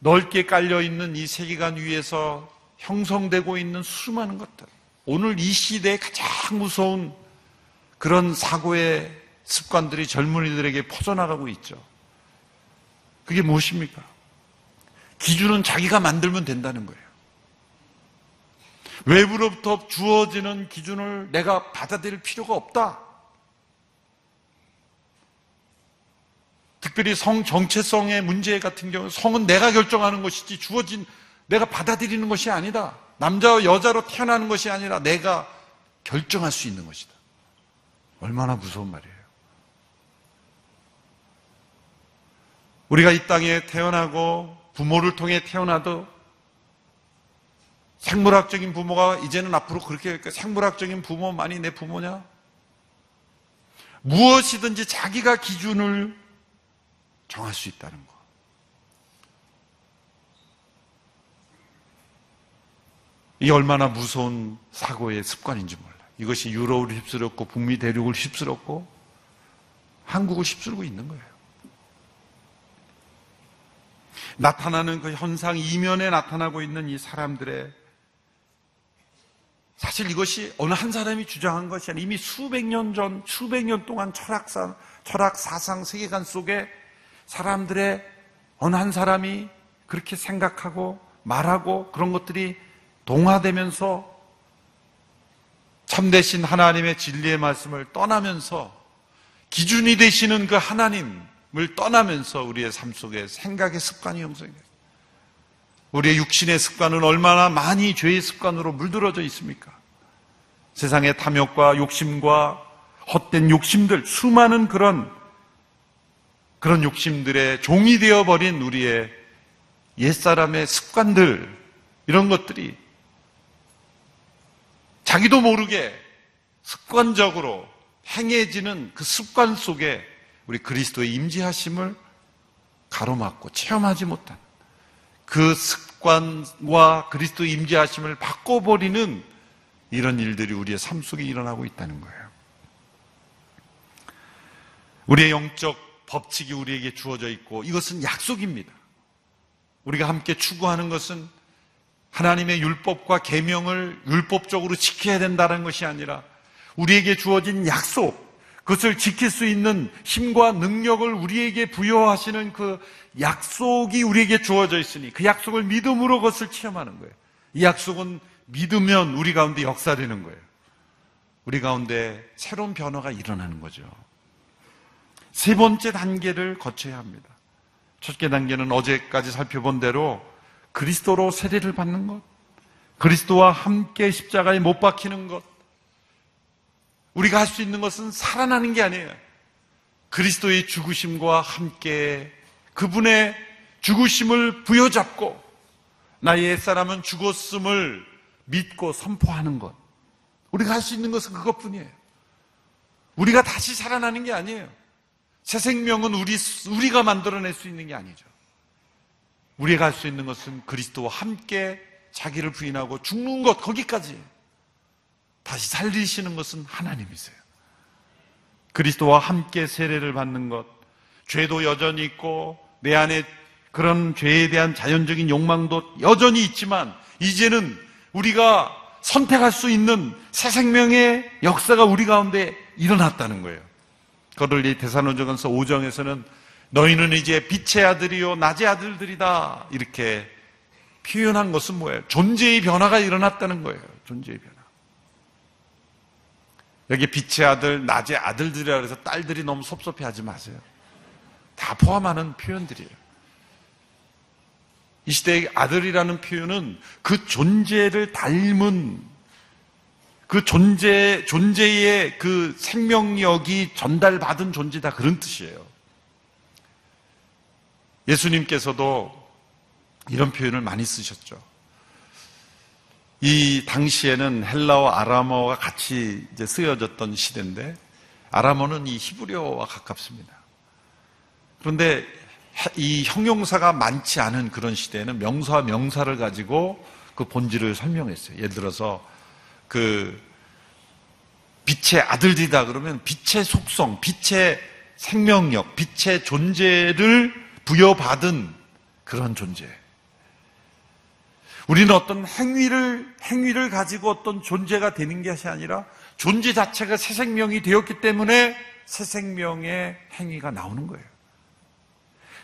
넓게 깔려 있는 이 세계관 위에서 형성되고 있는 수많은 것들. 오늘 이 시대에 가장 무서운 그런 사고의 습관들이 젊은이들에게 퍼져나가고 있죠. 그게 무엇입니까? 기준은 자기가 만들면 된다는 거예요. 외부로부터 주어지는 기준을 내가 받아들일 필요가 없다. 특별히 성 정체성의 문제 같은 경우 성은 내가 결정하는 것이지 주어진 내가 받아들이는 것이 아니다. 남자와 여자로 태어나는 것이 아니라 내가 결정할 수 있는 것이다. 얼마나 무서운 말이에요. 우리가 이 땅에 태어나고 부모를 통해 태어나도 생물학적인 부모가 이제는 앞으로 그렇게 생물학적인 부모만이 내 부모냐? 무엇이든지 자기가 기준을 정할 수 있다는 거. 이 얼마나 무서운 사고의 습관인지 몰라요. 이것이 유럽을 휩쓸었고 북미 대륙을 휩쓸었고 한국을 휩쓸고 있는 거예요. 나타나는 그 현상 이면에 나타나고 있는 이 사람들의 사실 이것이 어느 한 사람이 주장한 것이 아니라 이미 수백 년 전, 수백 년 동안 철학사, 철학 사상 세계관 속에 사람들의 어느 한 사람이 그렇게 생각하고 말하고 그런 것들이 동화되면서 참되신 하나님의 진리의 말씀을 떠나면서 기준이 되시는 그 하나님을 떠나면서 우리의 삶 속에 생각의 습관이 형성돼요. 우리의 육신의 습관은 얼마나 많이 죄의 습관으로 물들어져 있습니까? 세상의 탐욕과 욕심과 헛된 욕심들, 수많은 그런 그런 욕심들의 종이 되어버린 우리의 옛사람의 습관들, 이런 것들이 자기도 모르게 습관적으로 행해지는 그 습관 속에 우리 그리스도의 임재하심을 가로막고 체험하지 못한 그 습관과 그리스도의 임재하심을 바꿔버리는 이런 일들이 우리의 삶 속에 일어나고 있다는 거예요. 우리의 영적 법칙이 우리에게 주어져 있고 이것은 약속입니다. 우리가 함께 추구하는 것은 하나님의 율법과 계명을 율법적으로 지켜야 된다는 것이 아니라 우리에게 주어진 약속, 그것을 지킬 수 있는 힘과 능력을 우리에게 부여하시는 그 약속이 우리에게 주어져 있으니 그 약속을 믿음으로 그것을 체험하는 거예요. 이 약속은 믿으면 우리 가운데 역사되는 거예요. 우리 가운데 새로운 변화가 일어나는 거죠. 세 번째 단계를 거쳐야 합니다. 첫째 단계는 어제까지 살펴본 대로 그리스도로 세례를 받는 것, 그리스도와 함께 십자가에 못 박히는 것, 우리가 할 수 있는 것은 살아나는 게 아니에요. 그리스도의 죽으심과 함께 그분의 죽으심을 부여잡고 나의 옛사람은 죽었음을 믿고 선포하는 것. 우리가 할 수 있는 것은 그것뿐이에요. 우리가 다시 살아나는 게 아니에요. 새 생명은 우리, 우리가 만들어낼 수 있는 게 아니죠. 우리가 할 수 있는 것은 그리스도와 함께 자기를 부인하고 죽는 것, 거기까지. 다시 살리시는 것은 하나님이세요. 그리스도와 함께 세례를 받는 것, 죄도 여전히 있고, 내 안에 그런 죄에 대한 자연적인 욕망도 여전히 있지만, 이제는 우리가 선택할 수 있는 새 생명의 역사가 우리 가운데 일어났다는 거예요. 거를리 대사노전서 5정에서는 너희는 이제 빛의 아들이요 낮의 아들들이다 이렇게 표현한 것은 뭐예요? 존재의 변화가 일어났다는 거예요. 존재의 변화. 여기 빛의 아들, 낮의 아들들이라 그래서 딸들이 너무 섭섭해하지 마세요. 다 포함하는 표현들이에요. 이 시대의 아들이라는 표현은 그 존재를 닮은 그 존재, 존재의 그 생명력이 전달받은 존재다. 그런 뜻이에요. 예수님께서도 이런 표현을 많이 쓰셨죠. 이 당시에는 헬라어, 아람어가 같이 이제 쓰여졌던 시대인데, 아람어는 이 히브리어와 가깝습니다. 그런데 이 형용사가 많지 않은 그런 시대에는 명사와 명사를 가지고 그 본질을 설명했어요. 예를 들어서 그 빛의 아들들이다 그러면 빛의 속성, 빛의 생명력, 빛의 존재를 부여받은 그런 존재. 우리는 어떤 행위를, 행위를 가지고 어떤 존재가 되는 것이 아니라 존재 자체가 새 생명이 되었기 때문에 새 생명의 행위가 나오는 거예요.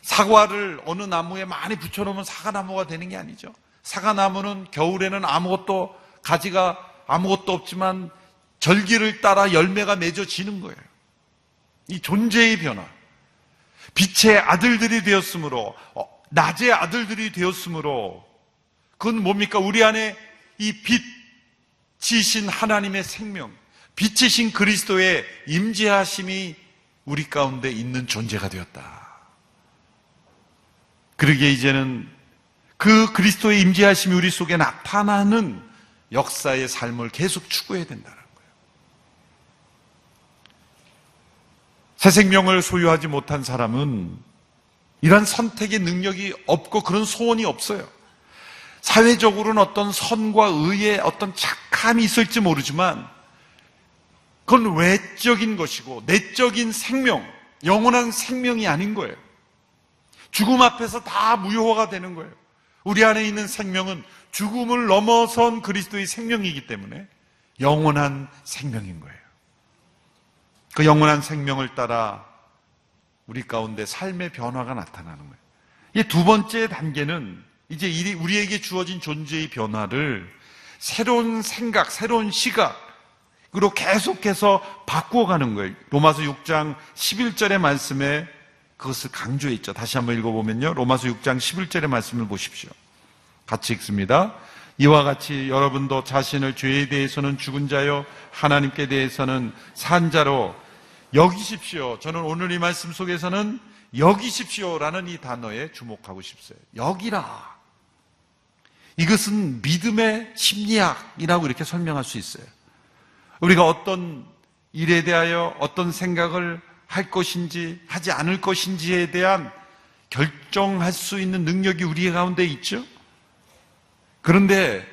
사과를 어느 나무에 많이 붙여놓으면 사과나무가 되는 게 아니죠. 사과나무는 겨울에는 아무것도 가지가 아무것도 없지만 절기를 따라 열매가 맺어지는 거예요. 이 존재의 변화. 빛의 아들들이 되었으므로, 어, 낮의 아들들이 되었으므로, 그건 뭡니까? 우리 안에 이 빛이신 하나님의 생명, 빛이신 그리스도의 임재하심이 우리 가운데 있는 존재가 되었다. 그러게 이제는 그 그리스도의 임재하심이 우리 속에 나타나는 역사의 삶을 계속 추구해야 된다는 거예요. 새 생명을 소유하지 못한 사람은 이러한 선택의 능력이 없고 그런 소원이 없어요. 사회적으로는 어떤 선과 의의 어떤 착함이 있을지 모르지만 그건 외적인 것이고 내적인 생명, 영원한 생명이 아닌 거예요. 죽음 앞에서 다 무효화가 되는 거예요. 우리 안에 있는 생명은 죽음을 넘어선 그리스도의 생명이기 때문에 영원한 생명인 거예요. 그 영원한 생명을 따라 우리 가운데 삶의 변화가 나타나는 거예요. 이 두 번째 단계는 이제 우리에게 주어진 존재의 변화를 새로운 생각, 새로운 시각으로 계속해서 바꾸어 가는 거예요. 로마서 6장 11절의 말씀에 그것을 강조해 있죠. 다시 한번 읽어보면요. 로마서 6장 11절의 말씀을 보십시오. 같이 읽습니다. 이와 같이 여러분도 자신을 죄에 대해서는 죽은 자요, 하나님께 대해서는 산 자로 여기십시오. 저는 오늘 이 말씀 속에서는 여기십시오라는 이 단어에 주목하고 싶어요. 여기라. 이것은 믿음의 심리학이라고 이렇게 설명할 수 있어요. 우리가 어떤 일에 대하여 어떤 생각을 할 것인지 하지 않을 것인지에 대한 결정할 수 있는 능력이 우리 가운데 있죠. 그런데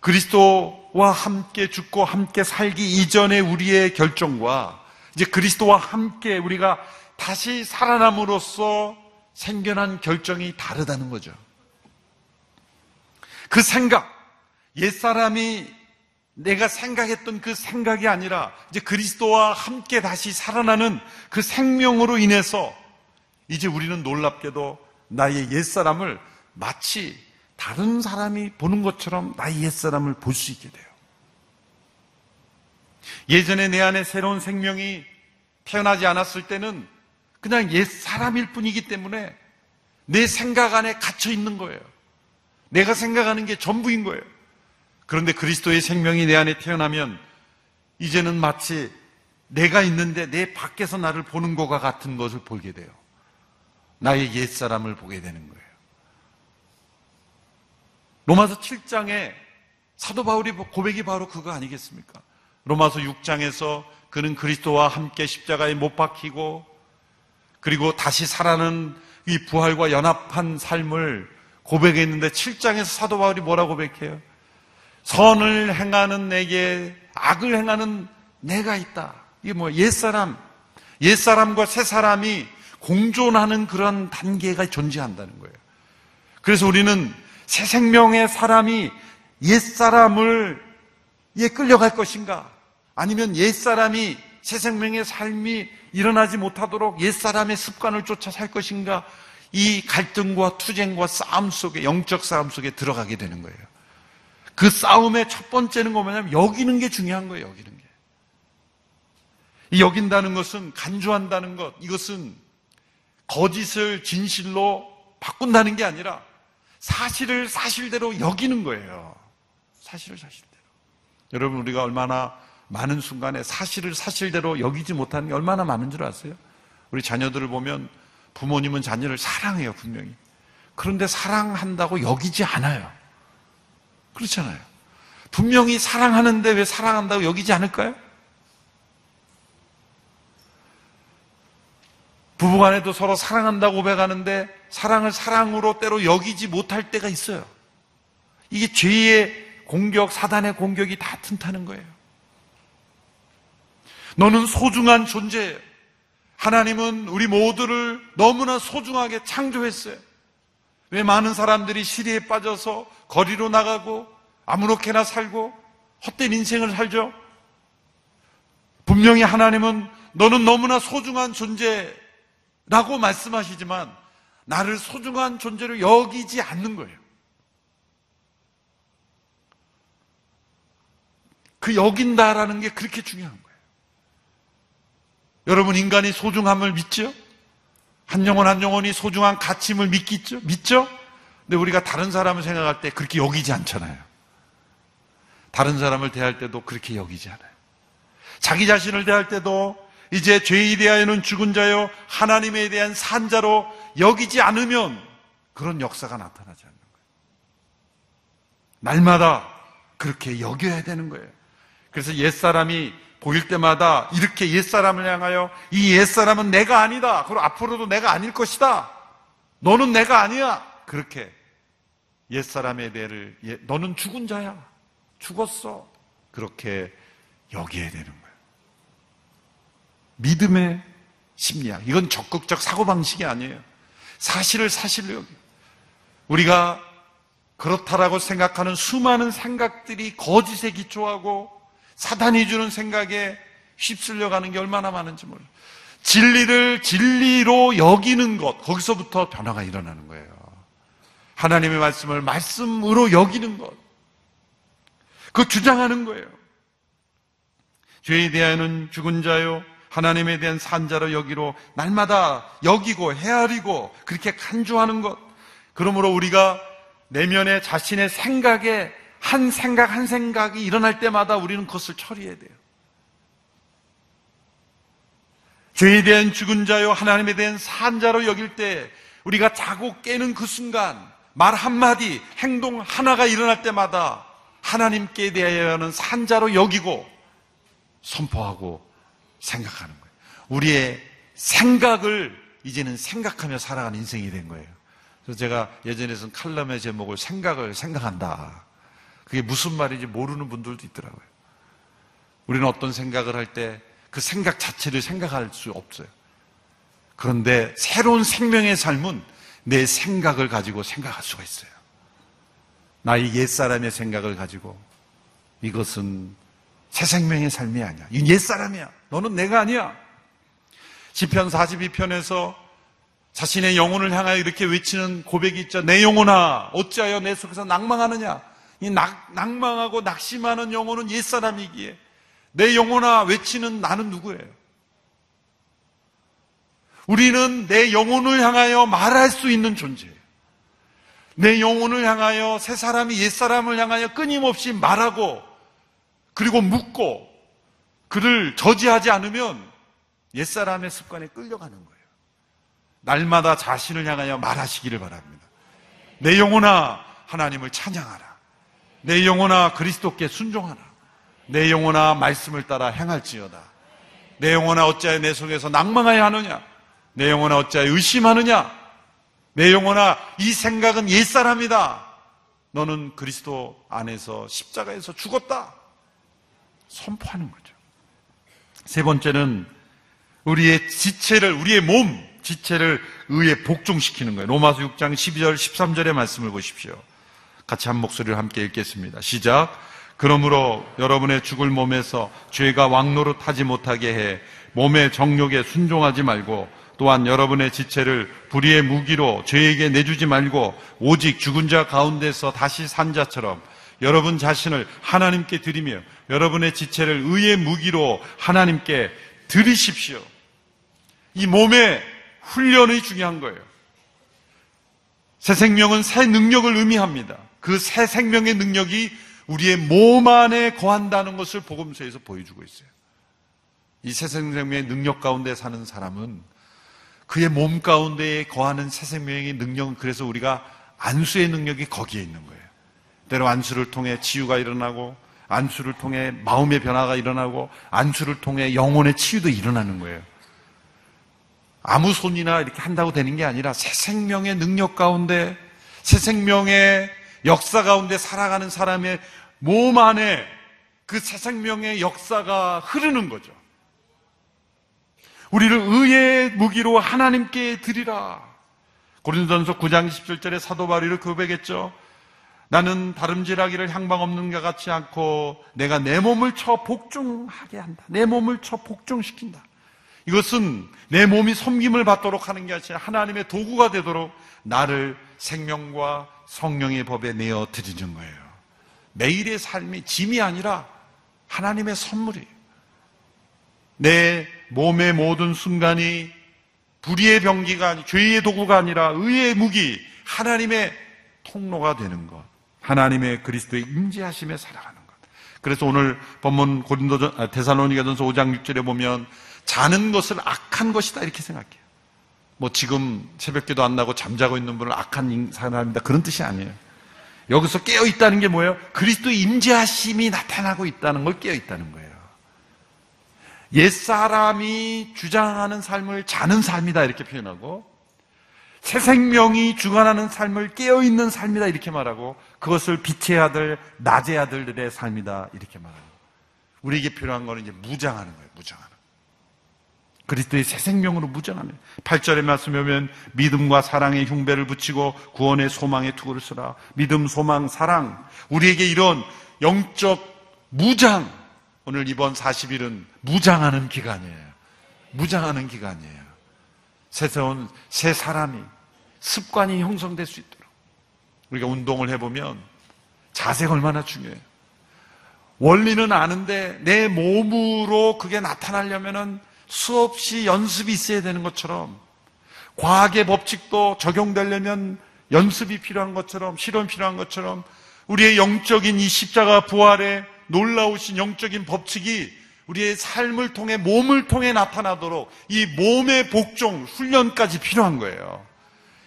그리스도와 함께 죽고 함께 살기 이전의 우리의 결정과 이제 그리스도와 함께 우리가 다시 살아남으로써 생겨난 결정이 다르다는 거죠. 그 생각, 옛사람이 내가 생각했던 그 생각이 아니라 이제 그리스도와 함께 다시 살아나는 그 생명으로 인해서 이제 우리는 놀랍게도 나의 옛사람을 마치 다른 사람이 보는 것처럼 나의 옛사람을 볼 수 있게 돼요. 예전에 내 안에 새로운 생명이 태어나지 않았을 때는 그냥 옛사람일 뿐이기 때문에 내 생각 안에 갇혀 있는 거예요. 내가 생각하는 게 전부인 거예요. 그런데 그리스도의 생명이 내 안에 태어나면 이제는 마치 내가 있는데 내 밖에서 나를 보는 것과 같은 것을 보게 돼요. 나의 옛사람을 보게 되는 거예요. 로마서 7장에 사도 바울이 고백이 바로 그거 아니겠습니까? 로마서 6장에서 그는 그리스도와 함께 십자가에 못 박히고 그리고 다시 살아나는 이 부활과 연합한 삶을 고백했는데 7장에서 사도 바울이 뭐라고 고백해요? 선을 행하는 내게 악을 행하는 내가 있다. 이게 뭐 옛사람, 옛사람과 새사람이 공존하는 그런 단계가 존재한다는 거예요. 그래서 우리는 새 생명의 사람이 옛사람을 예 끌려갈 것인가? 아니면 옛사람이 새 생명의 삶이 일어나지 못하도록 옛사람의 습관을 쫓아 살 것인가? 이 갈등과 투쟁과 싸움 속에, 영적 싸움 속에 들어가게 되는 거예요. 그 싸움의 첫 번째는 뭐냐면 여기는 게 중요한 거예요, 여기는 게. 이 여긴다는 것은 간주한다는 것, 이것은 거짓을 진실로 바꾼다는 게 아니라 사실을 사실대로 여기는 거예요. 사실을 사실대로. 여러분, 우리가 얼마나 많은 순간에 사실을 사실대로 여기지 못하는 게 얼마나 많은 줄 아세요? 우리 자녀들을 보면 부모님은 자녀를 사랑해요, 분명히. 그런데 사랑한다고 여기지 않아요. 그렇잖아요. 분명히 사랑하는데 왜 사랑한다고 여기지 않을까요? 부부간에도 서로 사랑한다고 고백하는데 사랑을 사랑으로 때로 여기지 못할 때가 있어요. 이게 죄의 공격, 사단의 공격이 다 튼타는 거예요. 너는 소중한 존재예요. 하나님은 우리 모두를 너무나 소중하게 창조했어요. 왜 많은 사람들이 시리에 빠져서 거리로 나가고 아무렇게나 살고 헛된 인생을 살죠? 분명히 하나님은 너는 너무나 소중한 존재 라고 말씀하시지만 나를 소중한 존재로 여기지 않는 거예요. 그 여긴다라는 게 그렇게 중요한 거예요. 여러분 인간이 소중함을 믿죠? 한 영혼 한 영혼이 소중한 가치임을 믿겠죠? 믿죠? 근데 우리가 다른 사람을 생각할 때 그렇게 여기지 않잖아요. 다른 사람을 대할 때도 그렇게 여기지 않아요. 자기 자신을 대할 때도 이제 죄에 대하여는 죽은 자요 하나님에 대한 산자로 여기지 않으면 그런 역사가 나타나지 않는 거예요. 날마다 그렇게 여겨야 되는 거예요. 그래서 옛사람이 보일 때마다 이렇게 옛사람을 향하여 이 옛사람은 내가 아니다. 그리고 앞으로도 내가 아닐 것이다. 너는 내가 아니야. 그렇게 옛사람의 대를 너는 죽은 자야. 죽었어. 그렇게 여기야 되는 거예요. 믿음의 심리학. 이건 적극적 사고방식이 아니에요. 사실을 사실로 여기. 우리가 그렇다라고 생각하는 수많은 생각들이 거짓에 기초하고 사단이 주는 생각에 휩쓸려 가는 게 얼마나 많은지 몰라요. 진리를 진리로 여기는 것, 거기서부터 변화가 일어나는 거예요. 하나님의 말씀을 말씀으로 여기는 것. 그 주장하는 거예요. 죄에 대하여는 죽은 자요, 하나님에 대한 산자로 여기로 날마다 여기고 헤아리고 그렇게 간주하는 것. 그러므로 우리가 내면의 자신의 생각에 한 생각 한 생각이 일어날 때마다 우리는 그것을 처리해야 돼요. 죄에 대한 죽은 자요 하나님에 대한 산자로 여길 때 우리가 자고 깨는 그 순간 말 한마디 행동 하나가 일어날 때마다 하나님께 대하여는 산자로 여기고 선포하고 생각하는 거예요. 우리의 생각을 이제는 생각하며 살아가는 인생이 된 거예요. 그래서 제가 예전에는 칼럼의 제목을 생각을 생각한다. 그게 무슨 말인지 모르는 분들도 있더라고요. 우리는 어떤 생각을 할 때 그 생각 자체를 생각할 수 없어요. 그런데 새로운 생명의 삶은 내 생각을 가지고 생각할 수가 있어요. 나의 옛사람의 생각을 가지고 이것은 새 생명의 삶이 아니야. 이 옛사람이야. 너는 내가 아니야. 시편 42편에서 자신의 영혼을 향하여 이렇게 외치는 고백이 있죠. 내 영혼아, 어찌하여 내 속에서 낭망하느냐? 이 낙, 낭망하고 낙심하는 영혼은 옛사람이기에 내 영혼아 외치는 나는 누구예요? 우리는 내 영혼을 향하여 말할 수 있는 존재예요. 내 영혼을 향하여 새 사람이 옛 사람을 향하여 끊임없이 말하고 그리고 묻고 그를 저지하지 않으면 옛 사람의 습관에 끌려가는 거예요. 날마다 자신을 향하여 말하시기를 바랍니다. 내 영혼아 하나님을 찬양하라. 내 영혼아 그리스도께 순종하라. 내 영혼아 말씀을 따라 행할지어다. 내 영혼아 어찌하여 내 속에서 낭망하여 하느냐? 내 영혼아 어찌하여 의심하느냐? 내 영혼아 이 생각은 옛사람이다. 너는 그리스도 안에서 십자가에서 죽었다. 선포하는 거죠. 세 번째는 우리의 지체를 우리의 몸 지체를 의에 복종시키는 거예요. 로마서 6장 12절 13절의 말씀을 보십시오. 같이 한 목소리를 함께 읽겠습니다. 시작. 그러므로 여러분의 죽을 몸에서 죄가 왕노릇 하지 못하게 해 몸의 정욕에 순종하지 말고 또한 여러분의 지체를 불의의 무기로 죄에게 내주지 말고 오직 죽은 자 가운데서 다시 산 자처럼 여러분 자신을 하나님께 드리며 여러분의 지체를 의의 무기로 하나님께 드리십시오. 이 몸의 훈련이 중요한 거예요. 새 생명은 새 능력을 의미합니다. 그 새 생명의 능력이 우리의 몸 안에 거한다는 것을 복음서에서 보여주고 있어요. 이 새 생명의 능력 가운데 사는 사람은 그의 몸 가운데에 거하는 새 생명의 능력은 그래서 우리가 안수의 능력이 거기에 있는 거예요. 때로 안수를 통해 치유가 일어나고 안수를 통해 마음의 변화가 일어나고 안수를 통해 영혼의 치유도 일어나는 거예요. 아무 손이나 이렇게 한다고 되는 게 아니라 새 생명의 능력 가운데 새 생명의 역사 가운데 살아가는 사람의 몸 안에 그 새 생명의 역사가 흐르는 거죠. 우리를 의의 무기로 하나님께 드리라. 고린도전서 9장 17절에 사도 바울이 고백했죠. 나는 다름질하기를 향방 없는 것 같지 않고 내가 내 몸을 쳐 복종하게 한다. 내 몸을 쳐 복종시킨다. 이것은 내 몸이 섬김을 받도록 하는 게 아니라 하나님의 도구가 되도록 나를 생명과 성령의 법에 내어 드리는 거예요. 매일의 삶이 짐이 아니라 하나님의 선물이에요. 내 몸의 모든 순간이 불의의 병기가 아니, 죄의 도구가 아니라 의의 무기, 하나님의 통로가 되는 것. 하나님의 그리스도의 임재하심에 살아가는 것. 그래서 오늘 본문 고린도 아, 데살로니가전서 5장 6절에 보면 자는 것을 악한 것이다 이렇게 생각해요. 뭐 지금 새벽기도 안 나고 잠자고 있는 분을 악한 사람입니다. 그런 뜻이 아니에요. 여기서 깨어 있다는 게 뭐예요? 그리스도의 임재하심이 나타나고 있다는 걸 깨어 있다는 거예요. 옛사람이 주장하는 삶을 자는 삶이다 이렇게 표현하고 새 생명이 주관하는 삶을 깨어 있는 삶이다 이렇게 말하고 그것을 빛의 아들, 낮의 아들들의 삶이다. 이렇게 말하고 우리에게 필요한 거는 이제 무장하는 거예요 무장하는. 그리스도의 새 생명으로 무장하는 8절의 말씀에 보면 믿음과 사랑의 흉배를 붙이고 구원의 소망의 투구를 쓰라. 믿음, 소망, 사랑. 우리에게 이런 영적 무장. 오늘 이번 40일은 무장하는 기간이에요. 무장하는 기간이에요. 새로운 새 사람이 습관이 형성될 수 있도록 우리가 운동을 해보면 자세가 얼마나 중요해요. 원리는 아는데 내 몸으로 그게 나타나려면은 수없이 연습이 있어야 되는 것처럼 과학의 법칙도 적용되려면 연습이 필요한 것처럼 실험 필요한 것처럼 우리의 영적인 이 십자가 부활의 놀라우신 영적인 법칙이 우리의 삶을 통해 몸을 통해 나타나도록 이 몸의 복종 훈련까지 필요한 거예요.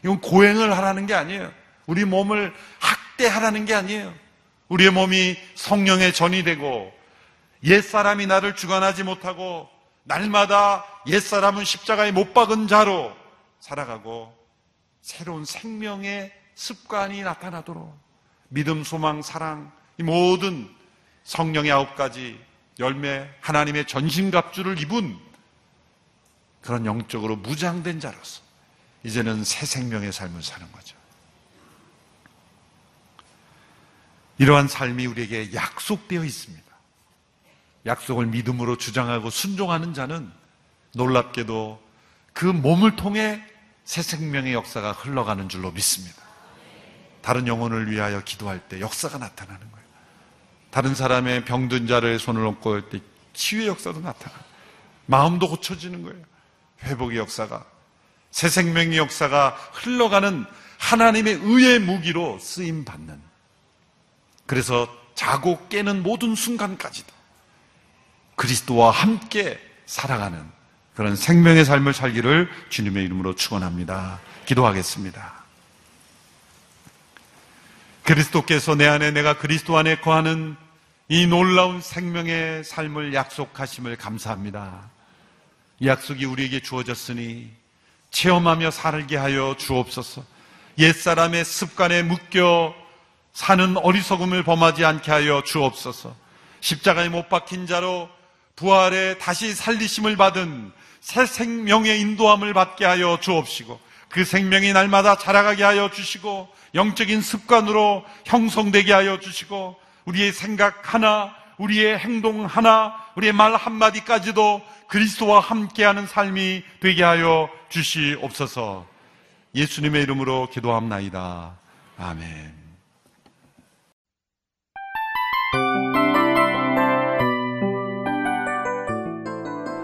이건 고행을 하라는 게 아니에요. 우리 몸을 학대하라는 게 아니에요. 우리의 몸이 성령의 전이 되고 옛사람이 나를 주관하지 못하고 날마다 옛사람은 십자가에 못 박은 자로 살아가고 새로운 생명의 습관이 나타나도록 믿음, 소망, 사랑 이 모든 성령의 아홉 가지 열매 하나님의 전신갑주를 입은 그런 영적으로 무장된 자로서 이제는 새 생명의 삶을 사는 거죠. 이러한 삶이 우리에게 약속되어 있습니다. 약속을 믿음으로 주장하고 순종하는 자는 놀랍게도 그 몸을 통해 새 생명의 역사가 흘러가는 줄로 믿습니다. 다른 영혼을 위하여 기도할 때 역사가 나타나는 거예요. 다른 사람의 병든 자를 손을 얹고 할 때 치유의 역사도 나타나요. 마음도 고쳐지는 거예요. 회복의 역사가 새 생명의 역사가 흘러가는 하나님의 의의 무기로 쓰임 받는 그래서 자고 깨는 모든 순간까지도 그리스도와 함께 살아가는 그런 생명의 삶을 살기를 주님의 이름으로 축원합니다. 기도하겠습니다. 그리스도께서 내 안에 내가 그리스도 안에 거하는 이 놀라운 생명의 삶을 약속하심을 감사합니다. 이 약속이 우리에게 주어졌으니 체험하며 살게 하여 주옵소서. 옛사람의 습관에 묶여 사는 어리석음을 범하지 않게 하여 주옵소서. 십자가에 못 박힌 자로 부활에 다시 살리심을 받은 새 생명의 인도함을 받게 하여 주옵시고 그 생명이 날마다 자라가게 하여 주시고 영적인 습관으로 형성되게 하여 주시고 우리의 생각 하나, 우리의 행동 하나, 우리의 말 한마디까지도 그리스도와 함께하는 삶이 되게 하여 주시옵소서. 예수님의 이름으로 기도합나이다. 아멘.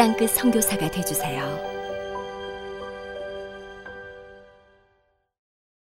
땅끝 성교사가 되주세요